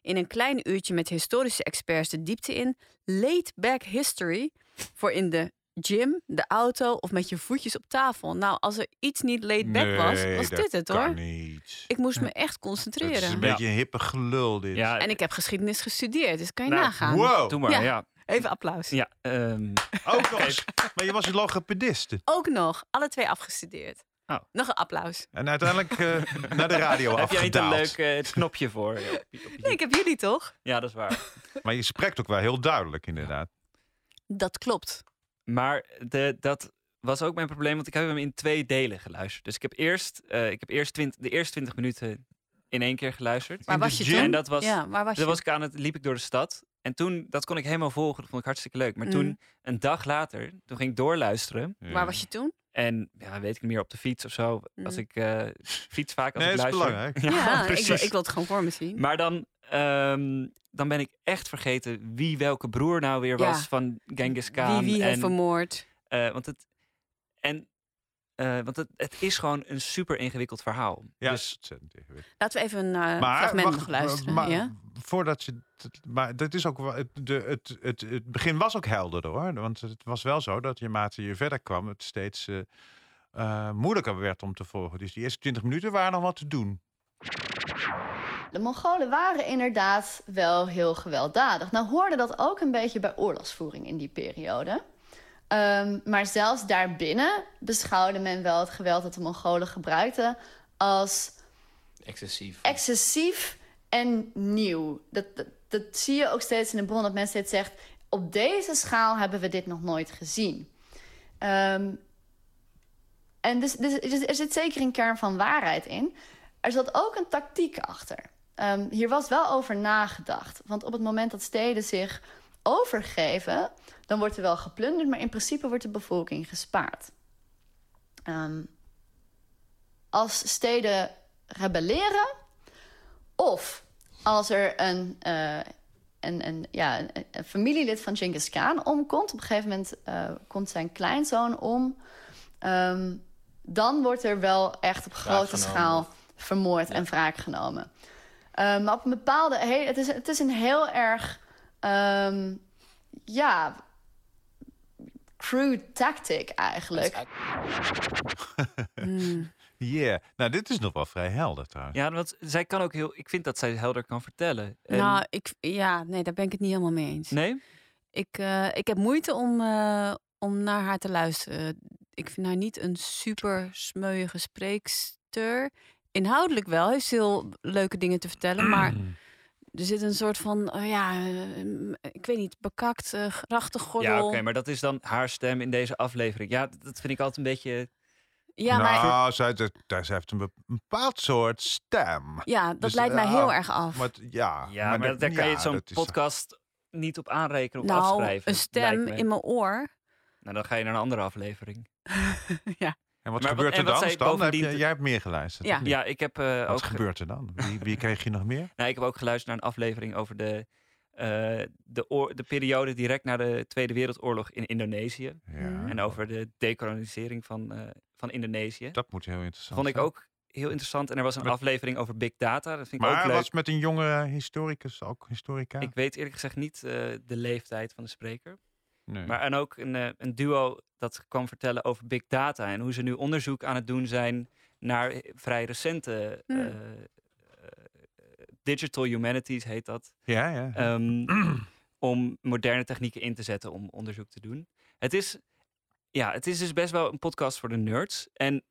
In een klein uurtje met historische experts de diepte in. Laid back history voor in de gym, de auto of met je voetjes op tafel. Nou, als er iets niet laid back was, Nee, was dat dit het kan hoor. niet. Ik moest me echt Het is concentreren. een beetje een hippe gelul dit. ja, En ik heb geschiedenis gestudeerd, dus kan je Nou, nagaan. Wow. doe maar. Ja. Ja. Even applaus. Ja, ehm, Ook nog eens. Maar je was een logopediste. Ook nog, alle twee afgestudeerd. Oh. Nog een applaus. En uiteindelijk eh, naar de radio heb jij niet een leuk eh, knopje voor? Ja, op je- op je- Nee, ik heb jullie toch? Ja, dat is waar. Maar je spreekt ook wel heel duidelijk, inderdaad. Dat klopt. Maar de, dat was ook mijn probleem, want ik heb hem in twee delen geluisterd. Dus ik heb eerst, eh, ik heb eerst twint- de eerste 20 minuten in één keer geluisterd. Waar was je toen? En dat was, ja, waar was toen je? was ik aan het, liep ik door de stad. En toen, dat kon ik helemaal volgen. Dat vond ik hartstikke leuk. Maar toen, Mm. een dag later, toen ging ik doorluisteren. Waar was je toen? En ja, weet ik niet meer, op de fiets of zo. Als Mm. ik eh, fiets vaak als Nee, ik dat is luister. belangrijk. Ja, ik, precies. wil, ik wil het gewoon voor me zien. Maar dan, ehm, dan ben ik echt vergeten wie welke broer nou weer Ja. was van Genghis Khan. Wie wie heeft en, vermoord? eh, want het, en, eh, want het, het is gewoon een super ingewikkeld verhaal. Ja, Dus ingewikkeld. Laten we even een eh, Maar fragment wacht, nog luisteren. maar ja? voordat je... Maar dat is ook wel... Het, de, het, het, het begin was ook helder, hoor. Want het was wel zo dat je mate je verder kwam... het steeds moeilijker werd om te volgen. Dus die eerste 20 minuten waren nog wat te doen. De Mongolen waren inderdaad wel heel gewelddadig. Nou hoorde dat ook een beetje bij oorlogsvoering in die periode. Ehm, maar zelfs daarbinnen beschouwde men wel het geweld dat de Mongolen gebruikten als Excessief. excessief en nieuw. Dat, dat, dat zie je ook steeds in de bron dat men steeds zegt... op deze schaal hebben we dit nog nooit gezien. Ehm, en dus, dus er zit zeker een kern van waarheid in. Er zat ook een tactiek achter. Ehm, hier was wel over nagedacht. Want op het moment dat steden zich overgeven... dan wordt er wel geplunderd, maar in principe wordt de bevolking gespaard. Ehm, als steden rebelleren... of als er een, eh, een, een, ja, een, familielid van Genghis Khan omkomt... op een gegeven moment eh, komt zijn kleinzoon om... Ehm, dan wordt er wel echt op grote schaal vermoord en wraak genomen. Ehm, maar op een bepaalde... Heel, het, is, het is een heel erg... ehm, ja... crude tactic eigenlijk. Hmm. Yeah. Nou, dit is nog wel vrij helder trouwens. ja, want zij kan ook heel. Ik vind dat zij helder kan vertellen. En- Nou, ik, ja, nee, daar ben ik het niet helemaal mee eens. nee? Ik, eh, ik heb moeite om, eh, om naar haar te luisteren. Ik vind haar niet een super smeuïge spreekster. Inhoudelijk wel, heeft ze heel leuke dingen te vertellen. Maar er zit een soort van, eh, ja, eh, ik weet niet, bekakt, uh, grachtengordel. Ja, oké, maar dat is dan haar stem in deze aflevering. Ja, dat vind ik altijd een beetje. Ja, maar nou, zij, zij, zij heeft een be- een bepaald soort stem. ja, dat Dus, leidt mij eh, heel erg af. Maar, ja, Ja, maar, dat- daar kan je zo'n is- podcast niet op aanrekenen of nou, afschrijven. een stem lijkt in mijn oor. Nou, dan ga je naar een andere aflevering. ja. En wat Maar gebeurt er wat dan? zij Stan, heb je, jij hebt meer geluisterd. Ja. Ja, ik heb eh, Wat ook... ge- gebeurt er dan? Wie, wie kreeg je nog meer? Nou, ik heb ook geluisterd naar een aflevering over de, eh, de, oor- de periode direct na de Tweede Wereldoorlog in Indonesië. Ja. En over de decolonisering van, eh, van Indonesië. Dat moet heel interessant Vond ik zijn. ook heel interessant. En er was een Met- aflevering over big data. Dat vind ik Maar ook leuk. was met een jonge historicus, ook historica? Ik weet eerlijk gezegd niet eh, de leeftijd van de spreker. Nee. Maar en ook een, eh, een duo dat kwam vertellen over big data. En hoe ze nu onderzoek aan het doen zijn naar vrij recente... Hmm. eh, eh, digital humanities heet dat. Ja, ja. Ehm, om moderne technieken in te zetten om onderzoek te doen. Het is, ja, het is dus best wel een podcast voor de nerds. En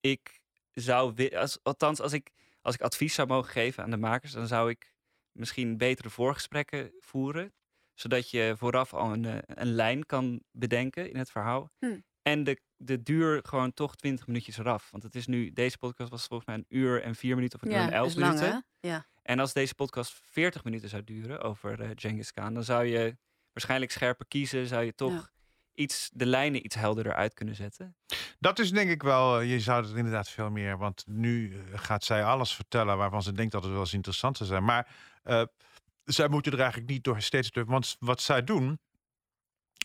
ik zou, als, althans, als ik, als ik advies zou mogen geven aan de makers, dan zou ik misschien betere voorgesprekken voeren. Zodat je vooraf al een, eh, een lijn kan bedenken in het verhaal. Hm. En de, de duur gewoon toch 20 minuutjes eraf. Want het is nu, deze podcast was volgens mij een uur en vier minuten of een uur en Ja, elf is lang, minuten. hè? Ja. En als deze podcast 40 minuten zou duren over eh Genghis Khan, dan zou je waarschijnlijk scherper kiezen. Zou je toch Ja. iets, de lijnen iets helderder uit kunnen zetten. Dat is denk ik wel, eh, je zou het inderdaad veel meer, want nu gaat zij alles vertellen waarvan ze denkt dat het wel eens interessant zou zijn. Maar eh, zij moeten er eigenlijk niet door steeds door, want wat zij doen,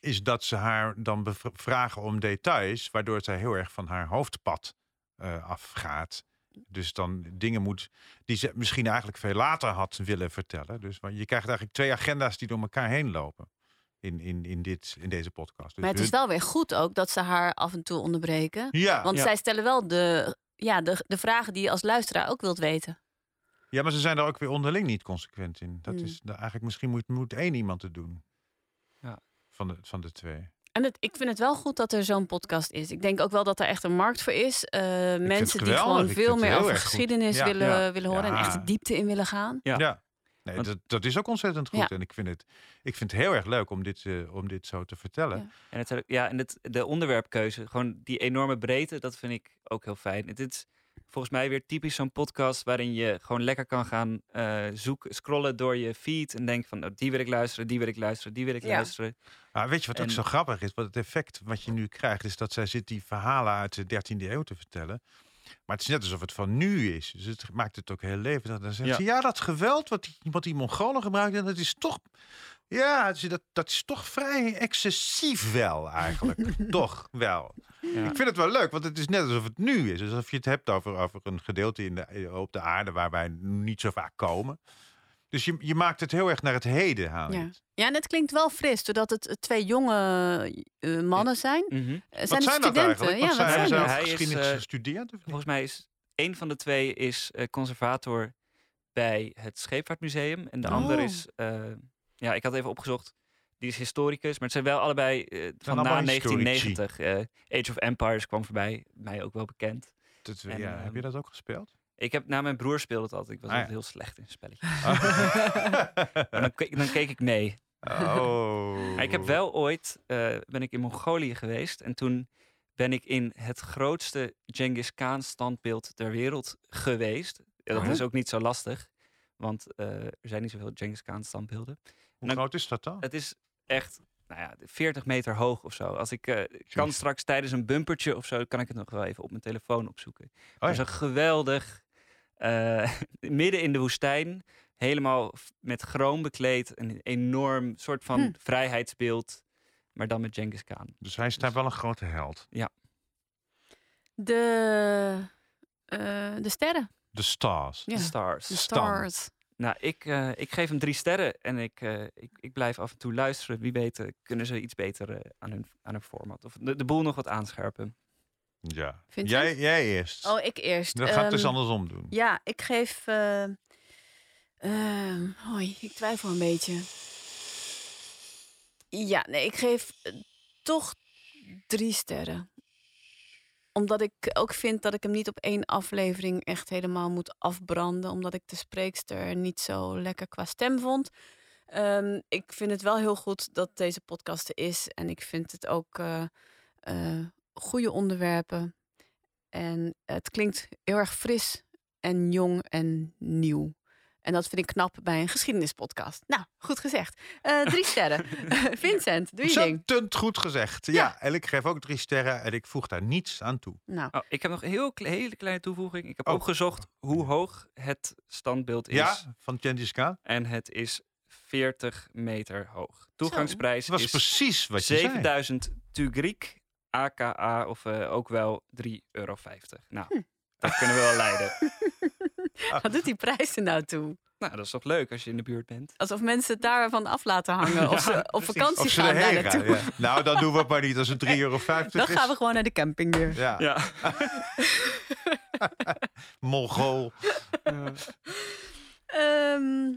is dat ze haar dan vragen om details, waardoor zij heel erg van haar hoofdpad eh, afgaat. Dus dan dingen moet die ze misschien eigenlijk veel later had willen vertellen. Dus want je krijgt eigenlijk twee agenda's die door elkaar heen lopen in, in, in, dit, in deze podcast. Dus Maar het is wel weer goed ook dat ze haar af en toe onderbreken. Ja. Want Ja. zij stellen wel de, ja, de, de vragen die je als luisteraar ook wilt weten. Ja, maar ze zijn er ook weer onderling niet consequent in. Dat Hmm. is eigenlijk misschien moet, moet één iemand het doen. Ja. Van de, van de twee. En het, ik vind het wel goed dat er zo'n podcast is. Ik denk ook wel dat er echt een markt voor is. Eh, mensen die gewoon veel meer over geschiedenis Ja. willen, Ja. willen horen. En echt de diepte in willen gaan. Ja. Nee, Want- dat, dat is ook ontzettend goed. Ja. En ik vind, het, ik vind het heel erg leuk om dit, eh, om dit zo te vertellen. Ja. En, het, ja, en het, de onderwerpkeuze, gewoon die enorme breedte, dat vind ik ook heel fijn. Het is volgens mij weer typisch zo'n podcast waarin je gewoon lekker kan gaan eh, zoeken, scrollen door je feed en denken van oh, die wil ik luisteren, die wil ik luisteren, die wil ik Ja. luisteren. Maar weet je wat ook zo grappig is? Wat het effect wat je nu krijgt, is dat zij zit die verhalen uit de 13e eeuw te vertellen. Maar het is net alsof het van nu is. Dus het maakt het ook heel levendig. Dan zegt Ja. ze, ja, dat geweld wat die, wat die Mongolen gebruikten, dat is toch... Ja, is- dat, dat is toch vrij excessief wel eigenlijk. toch wel. Ja. Ik vind het wel leuk, want het is net alsof het nu is. Alsof je het hebt over, over een gedeelte in de, op de aarde waar wij niet zo vaak komen. Dus je, je maakt het heel erg naar het heden haal je Ja. ja, en het klinkt wel fris, doordat het eh, twee jonge eh, mannen zijn. Mhm. Eh, Zijn Wat studenten? eigenlijk? Ja, Wat wat zijn, zijn ze dat? Hij is, geschiedenis eh, gestudeerd? Volgens mij is een van de twee is eh, conservator bij het Scheepvaartmuseum en de ander Oh. is, eh, ja, ik had even opgezocht, die is historicus, maar het zijn wel allebei eh, van na historici. 1990. eh, Age of Empires kwam voorbij, mij ook wel bekend. Dat- En, ja, heb je ehm, dat ook gespeeld? Ik heb, nou, mijn broer speelde het altijd. Ik was Ah, altijd ja. heel slecht in spelletjes. Maar dan, keek, dan keek ik mee. Oh. Ik heb wel ooit, eh, ben ik in Mongolië geweest. En toen ben ik in het grootste Genghis Khan standbeeld ter wereld geweest. Dat Oh. is ook niet zo lastig. Want eh, er zijn niet zoveel Genghis Khan standbeelden. Hoe dan- groot is dat dan? Het is echt nou ja, 40 meter hoog of zo. Als ik eh, kan straks tijdens een bumpertje of zo, kan ik het nog wel even op mijn telefoon opzoeken. Oh Het is ja. een geweldig, eh, midden in de woestijn, helemaal met chroom bekleed, een enorm soort van Hm. vrijheidsbeeld, maar dan met Genghis Khan. Dus hij is daar wel een grote held. De, eh, de sterren. De Stars. Ja. De Stars. De stars. Nou, ik, eh, ik geef hem drie sterren en ik, eh, ik, ik blijf af en toe luisteren. Wie weet eh, kunnen ze iets beter eh, aan, hun, aan hun format of de, de boel nog wat aanscherpen. Ja. Jij, jij eerst. Oh, ik eerst. Dan gaat het dus Ehm, andersom doen. Ja, ik geef. eh, ehm, hoi, ik twijfel een beetje. Ja, nee, ik geef toch drie sterren. Omdat ik ook vind dat ik hem niet op één aflevering echt helemaal moet afbranden. Omdat ik de spreekster niet zo lekker qua stem vond. Ehm, ik vind het wel heel goed dat deze podcast er is. En ik vind het ook eh, eh, goede onderwerpen. En het klinkt heel erg fris en jong en nieuw. En dat vind ik knap bij een geschiedenispodcast. Nou, goed gezegd. Eh, drie sterren. Vincent, doe je ding. Ontzettend goed gezegd. Ja. en ik geef ook drie sterren en ik voeg daar niets aan toe. Nou. Oh, ik heb nog een heel kle- hele kleine toevoeging. Ik heb ook gezocht hoe hoog het standbeeld is. Ja, van Gengis Khan. En het is 40 meter hoog. Toegangsprijs Dat was is precies wat je zei. 7000 Tugriek, aka of eh, ook wel 3,50 euro. Nou, Hm. dat kunnen we wel leiden. Wat doet die prijs er nou toe? Nou, dat is toch leuk als je in de buurt bent. Alsof mensen het daarvan af laten hangen. Of ze op vakantie Of ze gaan naartoe. ja. Nou, dan doen we het maar niet als het 3,50 euro Dan is. gaan we gewoon naar de camping weer. Ja. Ja. Mongool. Ehm,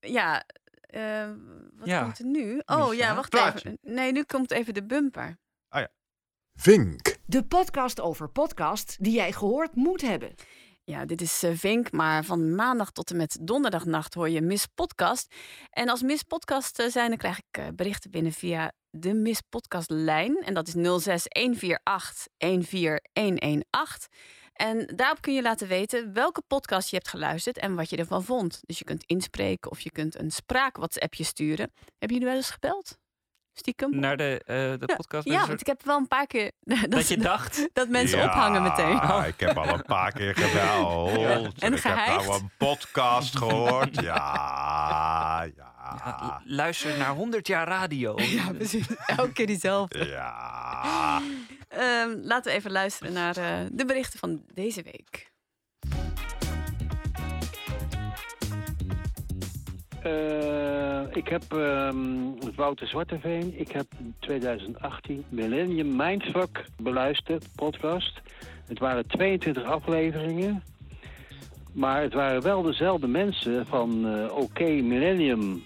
ja, eh, wat Ja. komt er nu? Oh ja, wacht Plaatje. even. Nee, nu komt even de bumper. Vink. De podcast over podcast die jij gehoord moet hebben. Ja, dit is eh, Vink, maar van maandag tot en met donderdagnacht hoor je Miss Podcast. En als Miss Podcast eh, zijn, dan krijg ik eh, berichten binnen via de Miss Podcast lijn. En dat is 06148 14118. En daarop kun je laten weten welke podcast je hebt geluisterd en wat je ervan vond. Dus je kunt inspreken of je kunt een spraak WhatsAppje sturen. Heb je nu wel eens gebeld? Stiekem? Naar de, eh, de podcast. Ja, want ik heb wel een paar keer dat, Dat je dacht? dat mensen Ja, ophangen meteen. ik heb al een paar keer gebeld. En ik heb nou een podcast gehoord. Ja, ja. Ja, luister naar 100 jaar radio. Ja, precies. Elke keer diezelfde. Ja. Ehm, laten we even luisteren naar eh, de berichten van deze week. Eh, ik heb ehm, Wouter Zwarteveen. Ik heb in 2018 Millennium Mindfuck beluisterd, podcast. Het waren 22 afleveringen. Maar het waren wel dezelfde mensen van eh Oké Millennium.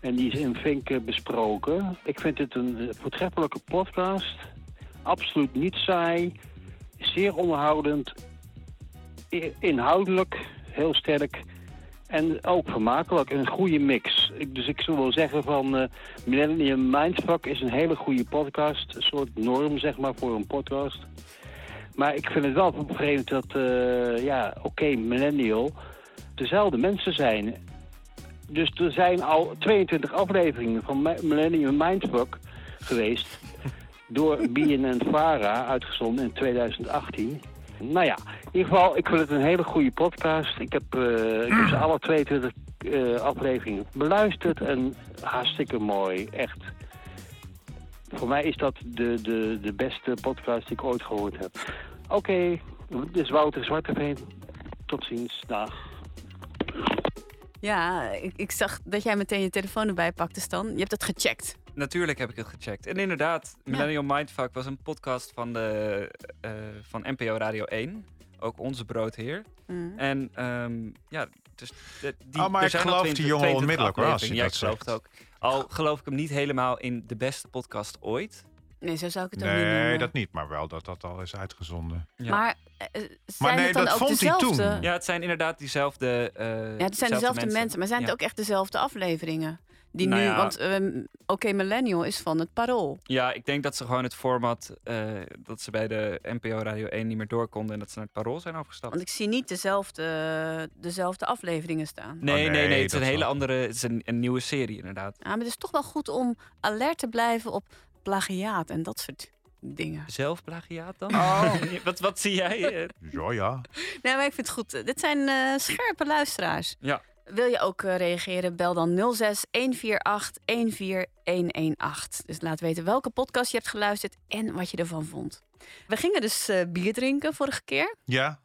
En die is in Vink besproken. Ik vind het een eh, voortreffelijke podcast. Absoluut niet saai. Zeer onderhoudend. Inhoudelijk heel sterk. En ook vermakelijk, een goede mix. Ik, dus ik zou wel zeggen van eh, Millennium Mindfuck is een hele goede podcast. Een soort norm, zeg maar, voor een podcast. Maar ik vind het wel vreemd dat, eh, ja, oké, Millennial, dezelfde mensen zijn. Dus er zijn al 22 afleveringen van Mi- Millennium Mindfuck geweest. door BNN Vara, uitgezonden in 2018. Nou ja, in ieder geval, ik vind het een hele goede podcast. Ik heb, ik heb ze alle 22 eh, afleveringen beluisterd en hartstikke mooi, echt. Voor mij is dat de, de, de beste podcast die ik ooit gehoord heb. Oké, dit is Wouter Zwarteveen. Tot ziens, dag. Ja, ik, ik zag dat jij meteen je telefoon erbij pakte, Stan. Je hebt het gecheckt. Natuurlijk heb ik het gecheckt. En inderdaad, Millennial Mindfuck was een podcast van, de, eh, van NPO Radio 1. Ook onze broodheer. Mm. En ehm, ja, dus de, die, Oh, maar er ik geloof die 20 jongen 22 onmiddellijk, hoor, als je. Ja, dat ik geloof het ook. Al geloof ik hem niet helemaal in de beste podcast ooit. Nee, zo zou ik het ook niet Nee, dat niet, maar wel dat dat al is uitgezonden. Ja. Maar eh, zijn nee, het dan dat ook vond hij dezelfde? toen. Ja, het zijn inderdaad diezelfde. eh Ja, het zijn dezelfde mensen. maar zijn het ook echt dezelfde afleveringen? Die Nou nu, ja. want ehm, Oké Millennial is van het Parool. Ja, ik denk dat ze gewoon het format eh, dat ze bij de NPO Radio 1 niet meer door konden en dat ze naar het Parool zijn overgestapt. Want ik zie niet dezelfde, dezelfde afleveringen staan. Nee, Oh, nee, nee, nee, Het is een hele wel. andere. Het is een, een nieuwe serie, inderdaad. Ja, maar het is toch wel goed om alert te blijven op plagiaat en dat soort dingen. Zelfplagiaat dan? Oh. wat, wat zie jij? eh? Ja, ja. Nee, maar ik vind het goed. Dit zijn eh, scherpe luisteraars. Ja. Wil je ook eh, reageren? Bel dan 06 148 14118. Dus laat weten welke podcast je hebt geluisterd en wat je ervan vond. We gingen dus eh, bier drinken vorige keer. Ja,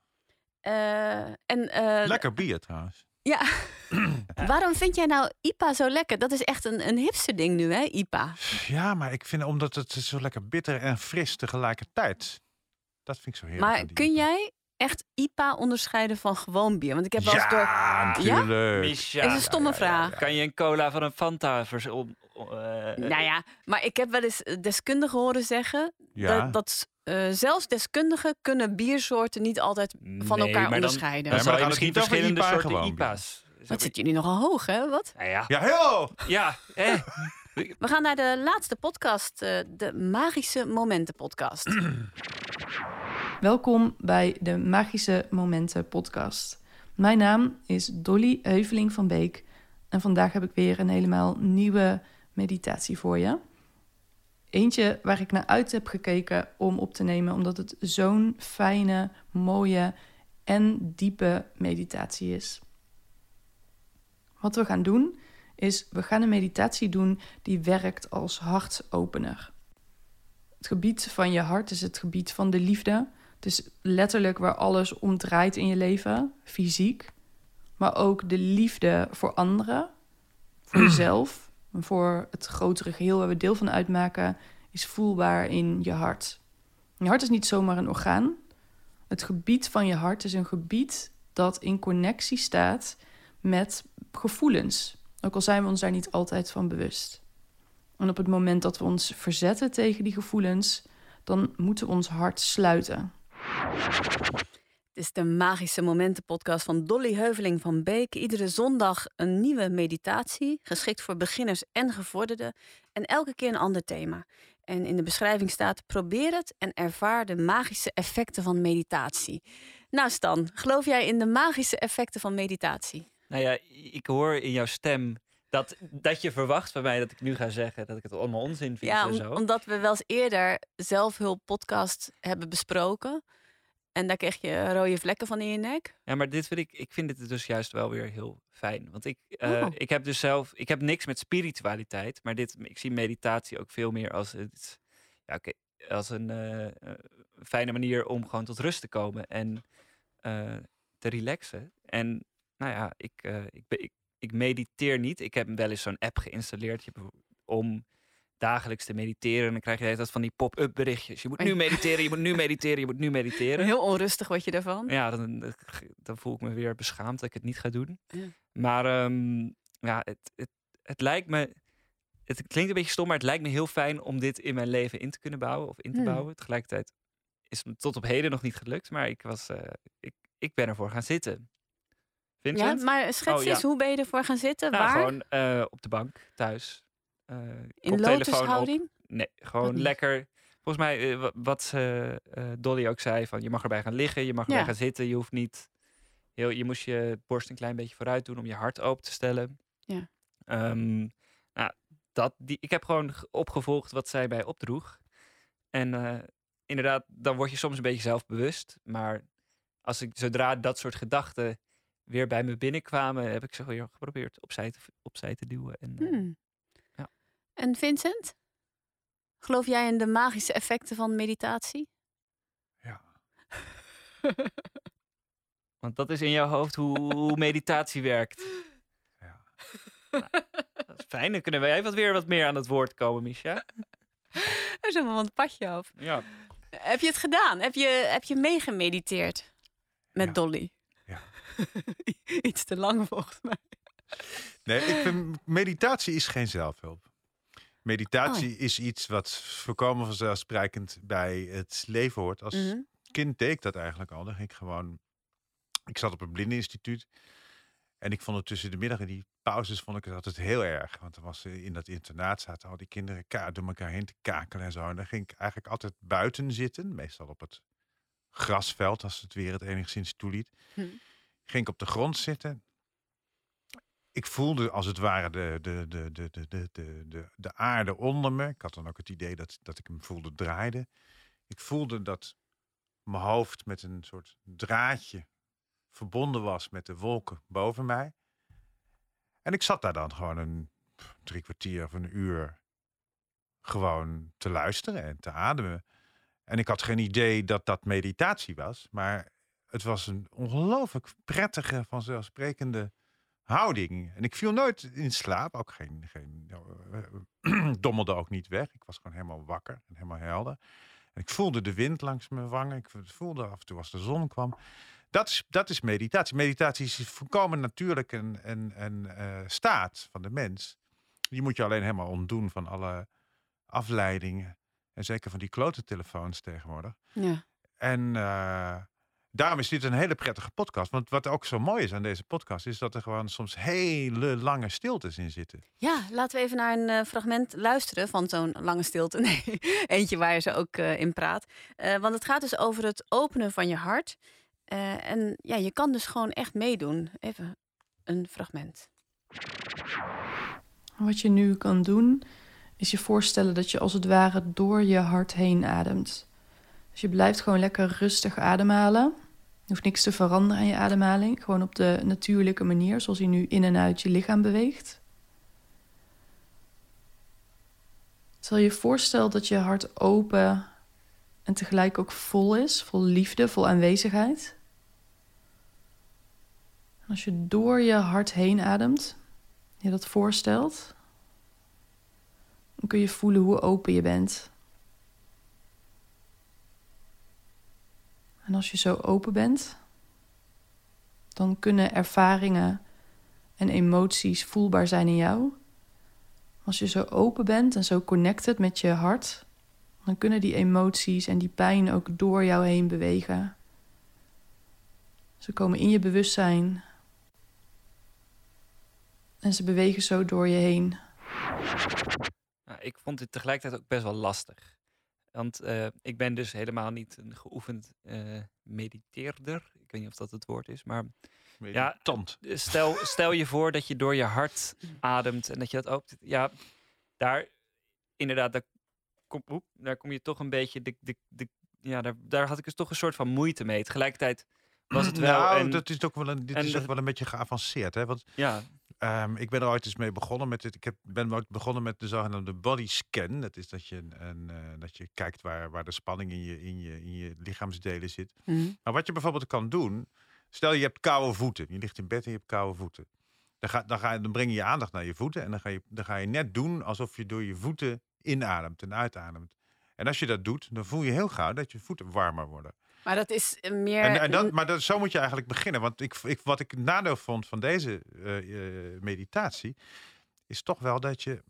Eh, en, eh, lekker bier trouwens. Ja. Waarom vind jij nou IPA zo lekker? Dat is echt een, een hipster ding nu, hè, IPA. Ja, maar ik vind omdat het zo lekker bitter en fris tegelijkertijd. Dat vind ik zo heerlijk. Maar kun jij echt IPA onderscheiden van gewoon bier? Want ik heb wel eens door... Ja, natuurlijk. Misha. Is een stomme vraag. Kan je een cola van een Fanta vers om, eh, Nou ja, maar ik heb wel eens deskundigen horen zeggen... Ja. dat, dat eh, zelfs deskundigen kunnen biersoorten niet altijd van Nee, elkaar maar dan- onderscheiden. Dan Nee, maar zou dan misschien verschillende IPA soorten gewoon. IPA's. Wat zit jullie nogal hoog, hè? Wat? Nou ja. Ja, heel. Ja, eh. We gaan naar de laatste podcast, eh, de Magische Momenten podcast. Welkom bij de Magische Momenten podcast. Mijn naam is Dolly Heuveling van Beek en vandaag heb ik weer een helemaal nieuwe meditatie voor je. Eentje waar ik naar uit heb gekeken om op te nemen, omdat het zo'n fijne, mooie en diepe meditatie is. Wat we gaan doen is, we gaan een meditatie doen die werkt als hartopener. Het gebied van je hart is het gebied van de liefde. Het is letterlijk waar alles om draait in je leven, fysiek. Maar ook de liefde voor anderen, voor jezelf, voor het grotere geheel waar we deel van uitmaken, is voelbaar in je hart. Je hart is niet zomaar een orgaan. Het gebied van je hart is een gebied dat in connectie staat met gevoelens. Ook al zijn we ons daar niet altijd van bewust. En op het moment dat we ons verzetten tegen die gevoelens, dan moeten we ons hart sluiten. Het is de Magische Momenten podcast van Dolly Heuveling van Beek. Iedere zondag een nieuwe meditatie, geschikt voor beginners en gevorderden. En elke keer een ander thema. En in de beschrijving staat: probeer het en ervaar de magische effecten van meditatie. Nou, Stan, geloof jij in de magische effecten van meditatie? Nou ja, ik hoor in jouw stem dat, dat je verwacht van mij dat ik nu ga zeggen dat ik het allemaal onzin vind Ja, en zo. omdat we wel eens eerder zelfhulppodcast hebben besproken. En daar kreeg je rode vlekken van in je nek. Ja, maar dit vind ik, ik vind dit dus juist wel weer heel fijn. Want ik, eh, Oh. ik heb dus zelf, ik heb niks met spiritualiteit, maar dit, ik zie meditatie ook veel meer als, het, ja, oké, als een eh, eh, fijne manier om gewoon tot rust te komen en te relaxen. En nou ja, ik, ik, ik, ik mediteer niet. Ik heb wel eens zo'n app geïnstalleerd om dagelijks te mediteren. En dan krijg je de hele tijd van die pop-up berichtjes. Je moet nu mediteren, je moet nu mediteren, je moet nu mediteren. Heel onrustig word je daarvan. Ja, dan, dan voel ik me weer beschaamd dat ik het niet ga doen. Ja. Maar ehm, ja, het, het, het lijkt me. Het klinkt een beetje stom, maar het lijkt me heel fijn om dit in mijn leven in te kunnen bouwen of in te Hmm. bouwen. Tegelijkertijd is het me tot op heden nog niet gelukt, maar ik, was, eh, ik, ik ben ervoor gaan zitten. Ja, maar schets Oh, ja. eens, hoe ben je ervoor gaan zitten? Nou, Waar? gewoon eh, op de bank, thuis. Eh, In op. lotushouding? Nee, gewoon lekker. Volgens mij, eh, wa- wat ze, eh, Dolly ook zei, van je mag erbij gaan liggen, je mag erbij Ja. gaan zitten. Je hoeft niet... Heel, je moest je borst een klein beetje vooruit doen om je hart open te stellen. Ja. Ehm, nou, dat, die, ik heb gewoon opgevolgd wat zij mij opdroeg. En inderdaad, dan word je soms een beetje zelfbewust. Maar als ik, zodra dat soort gedachten weer bij me binnenkwamen, heb ik ze weer geprobeerd opzij te, opzij te duwen. En, Hmm. Ja. En Vincent? Geloof jij in de magische effecten van meditatie? Want dat is in jouw hoofd hoe, hoe meditatie werkt. Ja. dat is fijn, dan kunnen wij wat weer wat meer aan het woord komen, Misha. Er is helemaal van het padje af. Ja. Heb je het gedaan? Heb je, heb je meegemediteerd met Dolly? Ja. Iets te lang volgens mij. Nee, ik vind, meditatie is geen zelfhulp. Meditatie Oh. is iets wat voorkomen vanzelfsprekend bij het leven hoort. Als Mhm. kind deed ik dat eigenlijk al. Dan ging ik gewoon... Ik zat op een blindeninstituut. En ik vond het tussen de middag en die pauzes vond ik het altijd heel erg. Want er was eh, in dat internaat zaten al die kinderen door elkaar heen te kakelen en zo. En dan ging ik eigenlijk altijd buiten zitten. Meestal op het grasveld, als het weer het enigszins toeliet. Hm. Ging ik op de grond zitten ik voelde als het ware de, de, de, de, de, de, de, de aarde onder me. Ik had dan ook het idee dat, dat ik hem voelde draaiden. Ik voelde dat mijn hoofd met een soort draadje verbonden was met de wolken boven mij. En ik zat daar dan gewoon een drie kwartier of een uur gewoon te luisteren en te ademen. En ik had geen idee dat dat meditatie was, maar het was een ongelooflijk prettige, vanzelfsprekende houding. En ik viel nooit in slaap, ook geen, geen eh, dommelde ook niet weg. Ik was gewoon helemaal wakker en helemaal helder. En ik voelde de wind langs mijn wangen. Ik voelde af en toe als de zon kwam. Dat is, dat is meditatie. Meditatie is volkomen natuurlijk een, een, een eh, staat van de mens. Die moet je alleen helemaal ontdoen van alle afleidingen. En zeker van die klote telefoons tegenwoordig. Ja. En eh, daarom is dit een hele prettige podcast. Want wat ook zo mooi is aan deze podcast, is dat er gewoon soms hele lange stiltes in zitten. Ja, laten we even naar een eh, fragment luisteren van zo'n lange stilte. Nee, eentje waar ze ook eh, in praat. Eh, want het gaat dus over het openen van je hart. Eh, en ja, je kan dus gewoon echt meedoen. Even een fragment. Wat je nu kan doen, is je voorstellen dat je als het ware door je hart heen ademt. Dus je blijft gewoon lekker rustig ademhalen. Je hoeft niks te veranderen aan je ademhaling. Gewoon op de natuurlijke manier, zoals je nu in en uit je lichaam beweegt. Terwijl je voorstelt dat je hart open en tegelijk ook vol is, vol liefde, vol aanwezigheid. En als je door je hart heen ademt, je dat voorstelt, dan kun je voelen hoe open je bent. En als je zo open bent, dan kunnen ervaringen en emoties voelbaar zijn in jou. Als je zo open bent en zo connected met je hart, dan kunnen die emoties en die pijn ook door jou heen bewegen. Ze komen in je bewustzijn en ze bewegen zo door je heen. Nou, ik vond dit tegelijkertijd ook best wel lastig. Want eh, ik ben dus helemaal niet een geoefend eh, mediteerder. Ik weet niet of dat het woord is, maar ja, Meditant. stel, stel je voor dat je door je hart ademt en dat je dat ook. Ja, daar inderdaad, daar kom, oep, daar kom je toch een beetje. De, de, de, ja, daar, daar had ik dus toch een soort van moeite mee. Tegelijkertijd was het wel. Nou, en, dat is ook wel een, dit en is ook wel een beetje geavanceerd. Hè? Want Ja. Ehm, ik ben er ooit eens mee begonnen met dit. Ik heb, ben ooit begonnen met de zogenaamde body scan. Dat is dat je, een, eh, dat je kijkt waar, waar de spanning in je, in, je, in je lichaamsdelen zit. Mhm. Maar wat je bijvoorbeeld kan doen. Stel je hebt koude voeten. Je ligt in bed en je hebt koude voeten. Dan, ga, dan, ga, dan breng je je aandacht naar je voeten. En dan ga je, dan ga je net doen alsof je door je voeten inademt en uitademt. En als je dat doet, dan voel je heel gauw dat je voeten warmer worden. Maar dat is eh, meer. En, en dat, maar dat, zo moet je eigenlijk beginnen. Want ik, ik, wat ik nadeel vond van deze eh, eh, meditatie, is toch wel dat je.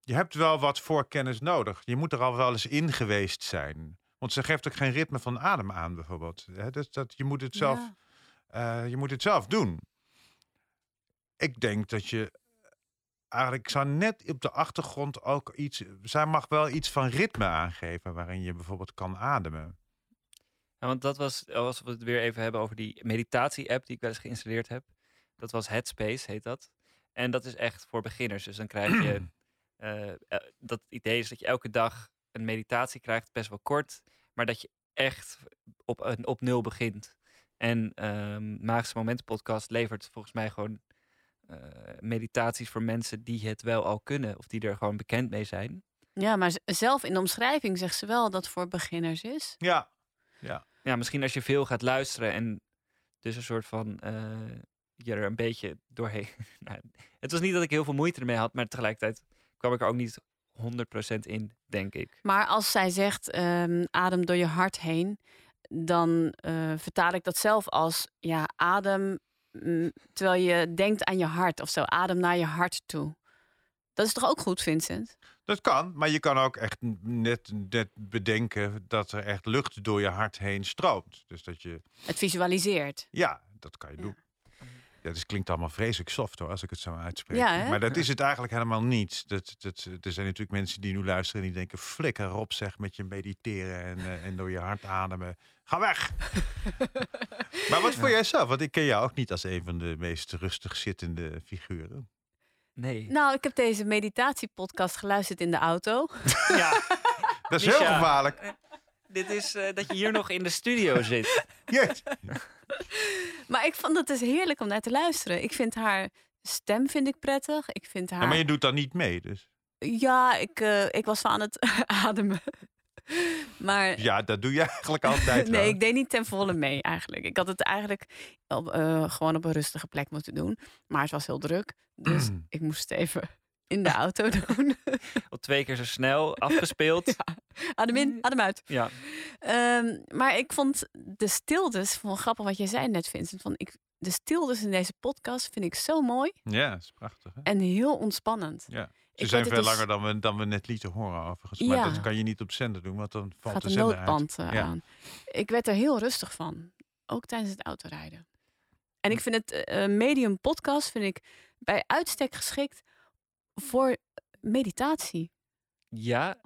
Je hebt wel wat voorkennis nodig. Je moet er al wel eens in geweest zijn. Want ze geeft ook geen ritme van adem aan, bijvoorbeeld. Dus dat, je, moet het zelf, Ja. je moet het zelf doen. Ik denk dat je. Eigenlijk zou net op de achtergrond ook iets. Zij mag wel iets van ritme aangeven. waarin je bijvoorbeeld kan ademen. Ja, want dat was, als we het weer even hebben over die meditatie-app die ik wel eens geïnstalleerd heb. Dat was Headspace, heet dat. En dat is echt voor beginners. Dus dan krijg je, eh, eh, dat idee is dat je elke dag een meditatie krijgt, best wel kort. Maar dat je echt op, een- op nul begint. En ehm Magische Momenten podcast levert volgens mij gewoon eh, meditaties voor mensen die het wel al kunnen. Of die er gewoon bekend mee zijn. Ja, maar zelf in de omschrijving zegt ze wel dat het voor beginners is. Ja. Ja. Ja, misschien als je veel gaat luisteren en dus een soort van eh, je er een beetje doorheen. nou, het was niet dat ik heel veel moeite ermee had, maar tegelijkertijd kwam ik er ook niet 100% in, denk ik. Maar als zij zegt ehm, adem door je hart heen, dan eh, vertaal ik dat zelf als ja, adem mm, terwijl je denkt aan je hart of zo. Adem naar je hart toe. Dat is toch ook goed, Vincent? Dat kan, maar je kan ook echt net, net bedenken dat er echt lucht door je hart heen stroomt. Dus dat je, Het visualiseert. ja, dat kan je doen. Ja, dus het klinkt allemaal vreselijk soft hoor, als ik het zo uitspreek. Ja, maar dat is het eigenlijk helemaal niet. Dat, dat, er zijn natuurlijk mensen die nu luisteren en die denken... flikker op zeg met je mediteren en, eh, en door je hart ademen. Ga weg! maar wat vond jij zelf? Want ik ken jou ook niet als een van de meest rustig zittende figuren. Nee. Nou, ik heb deze meditatiepodcast geluisterd in de auto. Ja. Dat is heel gevaarlijk. Dit is eh, dat je hier nog in de studio zit. Yes. Maar ik vond het dus heerlijk om naar te luisteren. Ik vind haar stem vind ik prettig. Ik vind haar... Ja, maar je doet dan niet mee, dus. Ja, ik, eh, ik was van aan het ademen. maar Ja, dat doe je eigenlijk altijd wel. nee, ik deed niet ten volle mee eigenlijk. Ik had het eigenlijk op, eh, gewoon op een rustige plek moeten doen. Maar het was heel druk. Dus ik moest het even in de auto doen. Al twee keer zo snel afgespeeld. adem in, adem uit. Ja. Ehm, maar ik vond de stiltes, vond grappig wat jij zei net Vincent. Van ik, de stiltes in deze podcast vind ik zo mooi Ja, is prachtig. Hè? en heel ontspannend. Ja. Ze Ik zijn veel dus- langer dan we, dan we net lieten horen overigens. Maar Ja. dat kan je niet op zender doen, want dan valt gaat de zender noodband uit. eh, Ja. aan. Ik werd er heel rustig van, ook tijdens het autorijden. En ik vind het eh, medium podcast vind ik bij uitstek geschikt voor meditatie. Ja,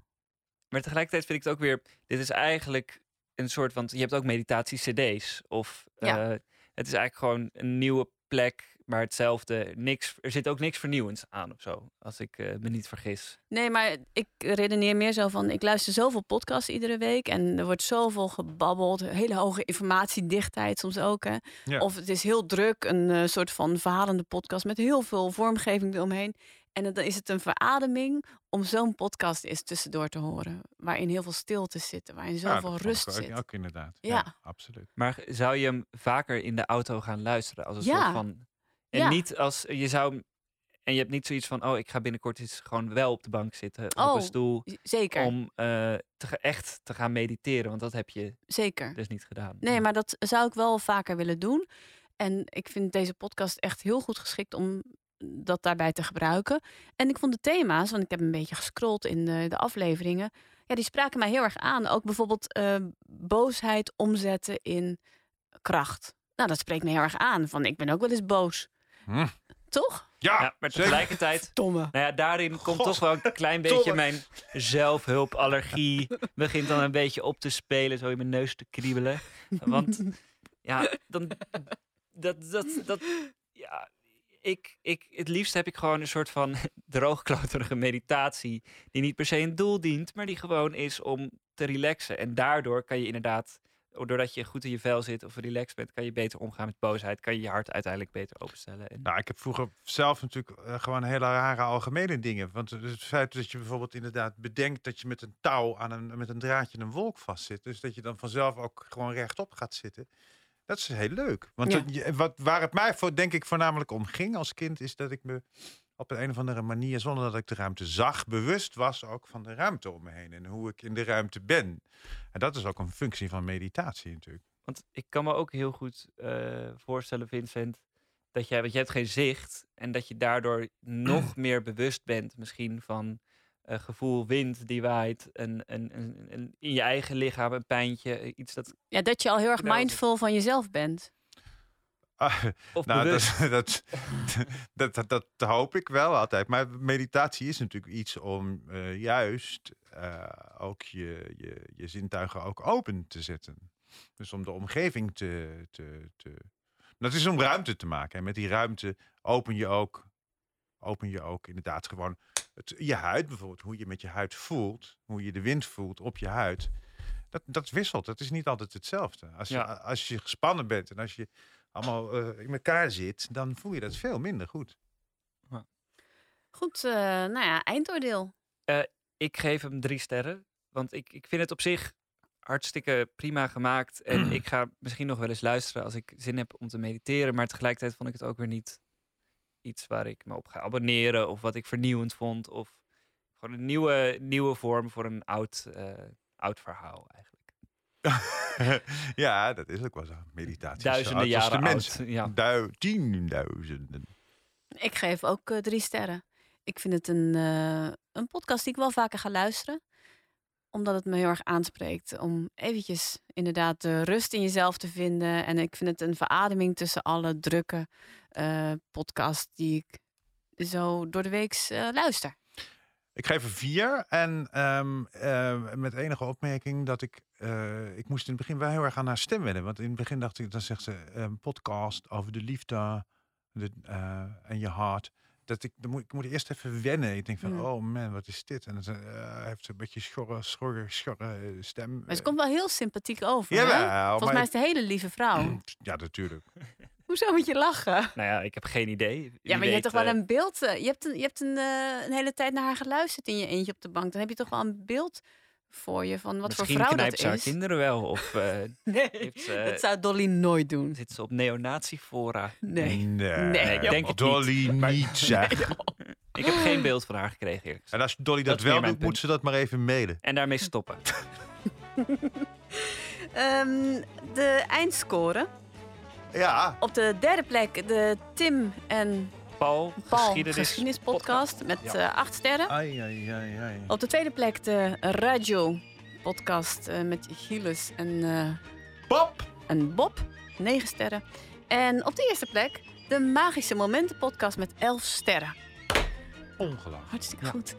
maar tegelijkertijd vind ik het ook weer. Dit is eigenlijk een soort van. Je hebt ook meditatie-CD's. Of Ja. eh, het is eigenlijk gewoon een nieuwe plek, maar hetzelfde. Niks, er zit ook niks vernieuwends aan of zo, als ik eh, me niet vergis. Nee, maar ik redeneer meer zo van... ik luister zoveel podcasts iedere week... en er wordt zoveel gebabbeld. Hele hoge informatiedichtheid soms ook. Hè. Ja. Of het is heel druk, een eh, soort van verhalende podcast... met heel veel vormgeving eromheen. En dan is het een verademing om zo'n podcast eens tussendoor te horen. Waarin heel veel stilte zit, waarin Ja, zoveel vond rust ook, zit. ook inderdaad. Ja. absoluut. Maar zou je hem vaker in de auto gaan luisteren als een Ja. soort van. En Ja. niet als je zou. En je hebt niet zoiets van, oh, ik ga binnenkort eens gewoon wel op de bank zitten, op Oh, een stoel. z- zeker. Om eh, te, echt te gaan mediteren, want dat heb je Zeker. dus niet gedaan. Nee, maar dat zou ik wel vaker willen doen. En ik vind deze podcast echt heel goed geschikt om dat daarbij te gebruiken. En ik vond de thema's, want ik heb een beetje gescrolld in de, de afleveringen. Ja, die spraken mij heel erg aan. Ook bijvoorbeeld eh, boosheid omzetten in kracht. Nou, dat spreekt me heel erg aan. Van ik ben ook wel eens boos. Hm. Toch? Ja, maar tegelijkertijd, Domme. nou ja, daarin komt God. toch wel een klein beetje Domme. mijn zelfhulpallergie. begint dan een beetje op te spelen, zo in mijn neus te kriebelen. Want ja, dan, dat, dat, dat, ja, ik, ik, het liefst heb ik gewoon een soort van droogkloterige meditatie. Die niet per se een doel dient, maar die gewoon is om te relaxen. En daardoor kan je inderdaad, doordat je goed in je vel zit of relaxed bent, kan je beter omgaan met boosheid. Kan je je hart uiteindelijk beter openstellen. En, Nou, ik heb vroeger zelf natuurlijk eh, gewoon hele rare algemene dingen. Want het feit dat je bijvoorbeeld inderdaad bedenkt dat je met een touw aan een, met een draadje een wolk vastzit. Dus dat je dan vanzelf ook gewoon rechtop gaat zitten. Dat is heel leuk. Want Ja. dat je- wat, waar het mij voor, denk ik voornamelijk om ging als kind, is dat ik me op een, een of andere manier, zonder dat ik de ruimte zag, bewust was ook van de ruimte om me heen en hoe ik in de ruimte ben. En dat is ook een functie van meditatie natuurlijk. Want ik kan me ook heel goed eh, voorstellen, Vincent, dat jij, want je hebt geen zicht en dat je daardoor nog meer bewust bent, misschien van eh, gevoel wind die waait, en, en, en, en in je eigen lichaam een pijntje, eh, iets dat. Ja, dat je al heel erg Nou, mindful van jezelf bent. Ah, Of nou, dat, dat, dat, dat, hoop ik wel altijd. Maar meditatie is natuurlijk iets om eh, juist eh, ook je, je, je zintuigen ook open te zetten. Dus om de omgeving te, te, te... Dat is om ruimte te maken. En met die ruimte open je ook, open je ook inderdaad gewoon het, je huid bijvoorbeeld. Hoe je met je huid voelt. Hoe je de wind voelt op je huid. Dat, dat wisselt. Dat is niet altijd hetzelfde. Als je, Ja. als je gespannen bent en als je allemaal eh, in elkaar zit, dan voel je dat veel minder goed. Goed, eh, nou ja, eindoordeel. Eh, ik geef hem drie sterren, want ik, ik vind het op zich hartstikke prima gemaakt. En ik ga misschien nog wel eens luisteren als ik zin heb om te mediteren. Maar tegelijkertijd vond ik het ook weer niet iets waar ik me op ga abonneren. Of wat ik vernieuwend vond. Of gewoon een nieuwe, nieuwe vorm voor een oud, eh, oud verhaal eigenlijk. ja, dat is ook wel zo. Meditatie. Duizenden jaren mens. oud, ja. Dui- tienduizenden. Ik geef ook eh, drie sterren. Ik vind het een, eh, een podcast die ik wel vaker ga luisteren. Omdat het me heel erg aanspreekt. Om eventjes inderdaad de rust in jezelf te vinden. En ik vind het een verademing tussen alle drukke eh podcasts die ik zo door de week eh, luister. Ik geef er vier. En ehm, eh, met enige opmerking dat ik... eh, ik moest in het begin wel heel erg aan haar stem wennen. Want in het begin dacht ik, dan zegt ze een podcast over de liefde de, eh, en je hart. Dat ik, dan moet, ik moet eerst even wennen. Ik denk van, Mm. oh man, wat is dit? En dan eh, heeft ze een beetje schorre, schorre, schorre eh, stem. Maar ze komt wel heel sympathiek over. hè? Jawel, Volgens mij is het een hele lieve vrouw. Ja, natuurlijk. Hoezo moet je lachen? Nou ja, ik heb geen idee. Wie Ja, maar je hebt toch wel eh, een beeld. eh, Je hebt, een, je hebt een, eh, een hele tijd naar haar geluisterd in je eentje op de bank. Dan heb je toch wel een beeld voor je van wat voor Misschien vrouw knijpt dat ze haar is. kinderen wel. Of eh, Nee, heeft ze- dat zou Dolly nooit doen. Zit ze op neonatiefora? Nee. Nee, Nee, ik denk het Dolly niet. Niet, zeg. Ik heb geen beeld van haar gekregen. eerlijk gezegd. En als Dolly dat, is wel doet, moet ze dat maar even mailen. En daarmee stoppen. Ehm, de eindscore. Ja. Op de derde plek de Tim en Paul, Paul geschiedenis, geschiedenispodcast met Ja. eh, acht sterren. Ai, ai, ai, ai. Op de tweede plek de Radio podcast eh, met Gilles en eh, Bob. En Bob, negen sterren. En op de eerste plek de Magische Momenten podcast met elf sterren. Ongelooflijk. Hartstikke goed.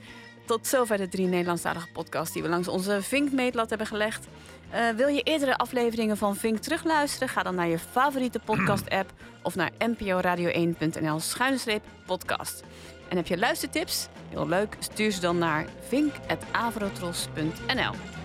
Tot zover de drie Nederlandstalige podcasts die we langs onze Vink-meetlat hebben gelegd. Eh, wil je eerdere afleveringen van Vink terugluisteren? Ga dan naar je favoriete podcast-app of naar nporadio1.nl schuine podcast. En heb je luistertips? Heel leuk, stuur ze dan naar vink.avrotros.nl.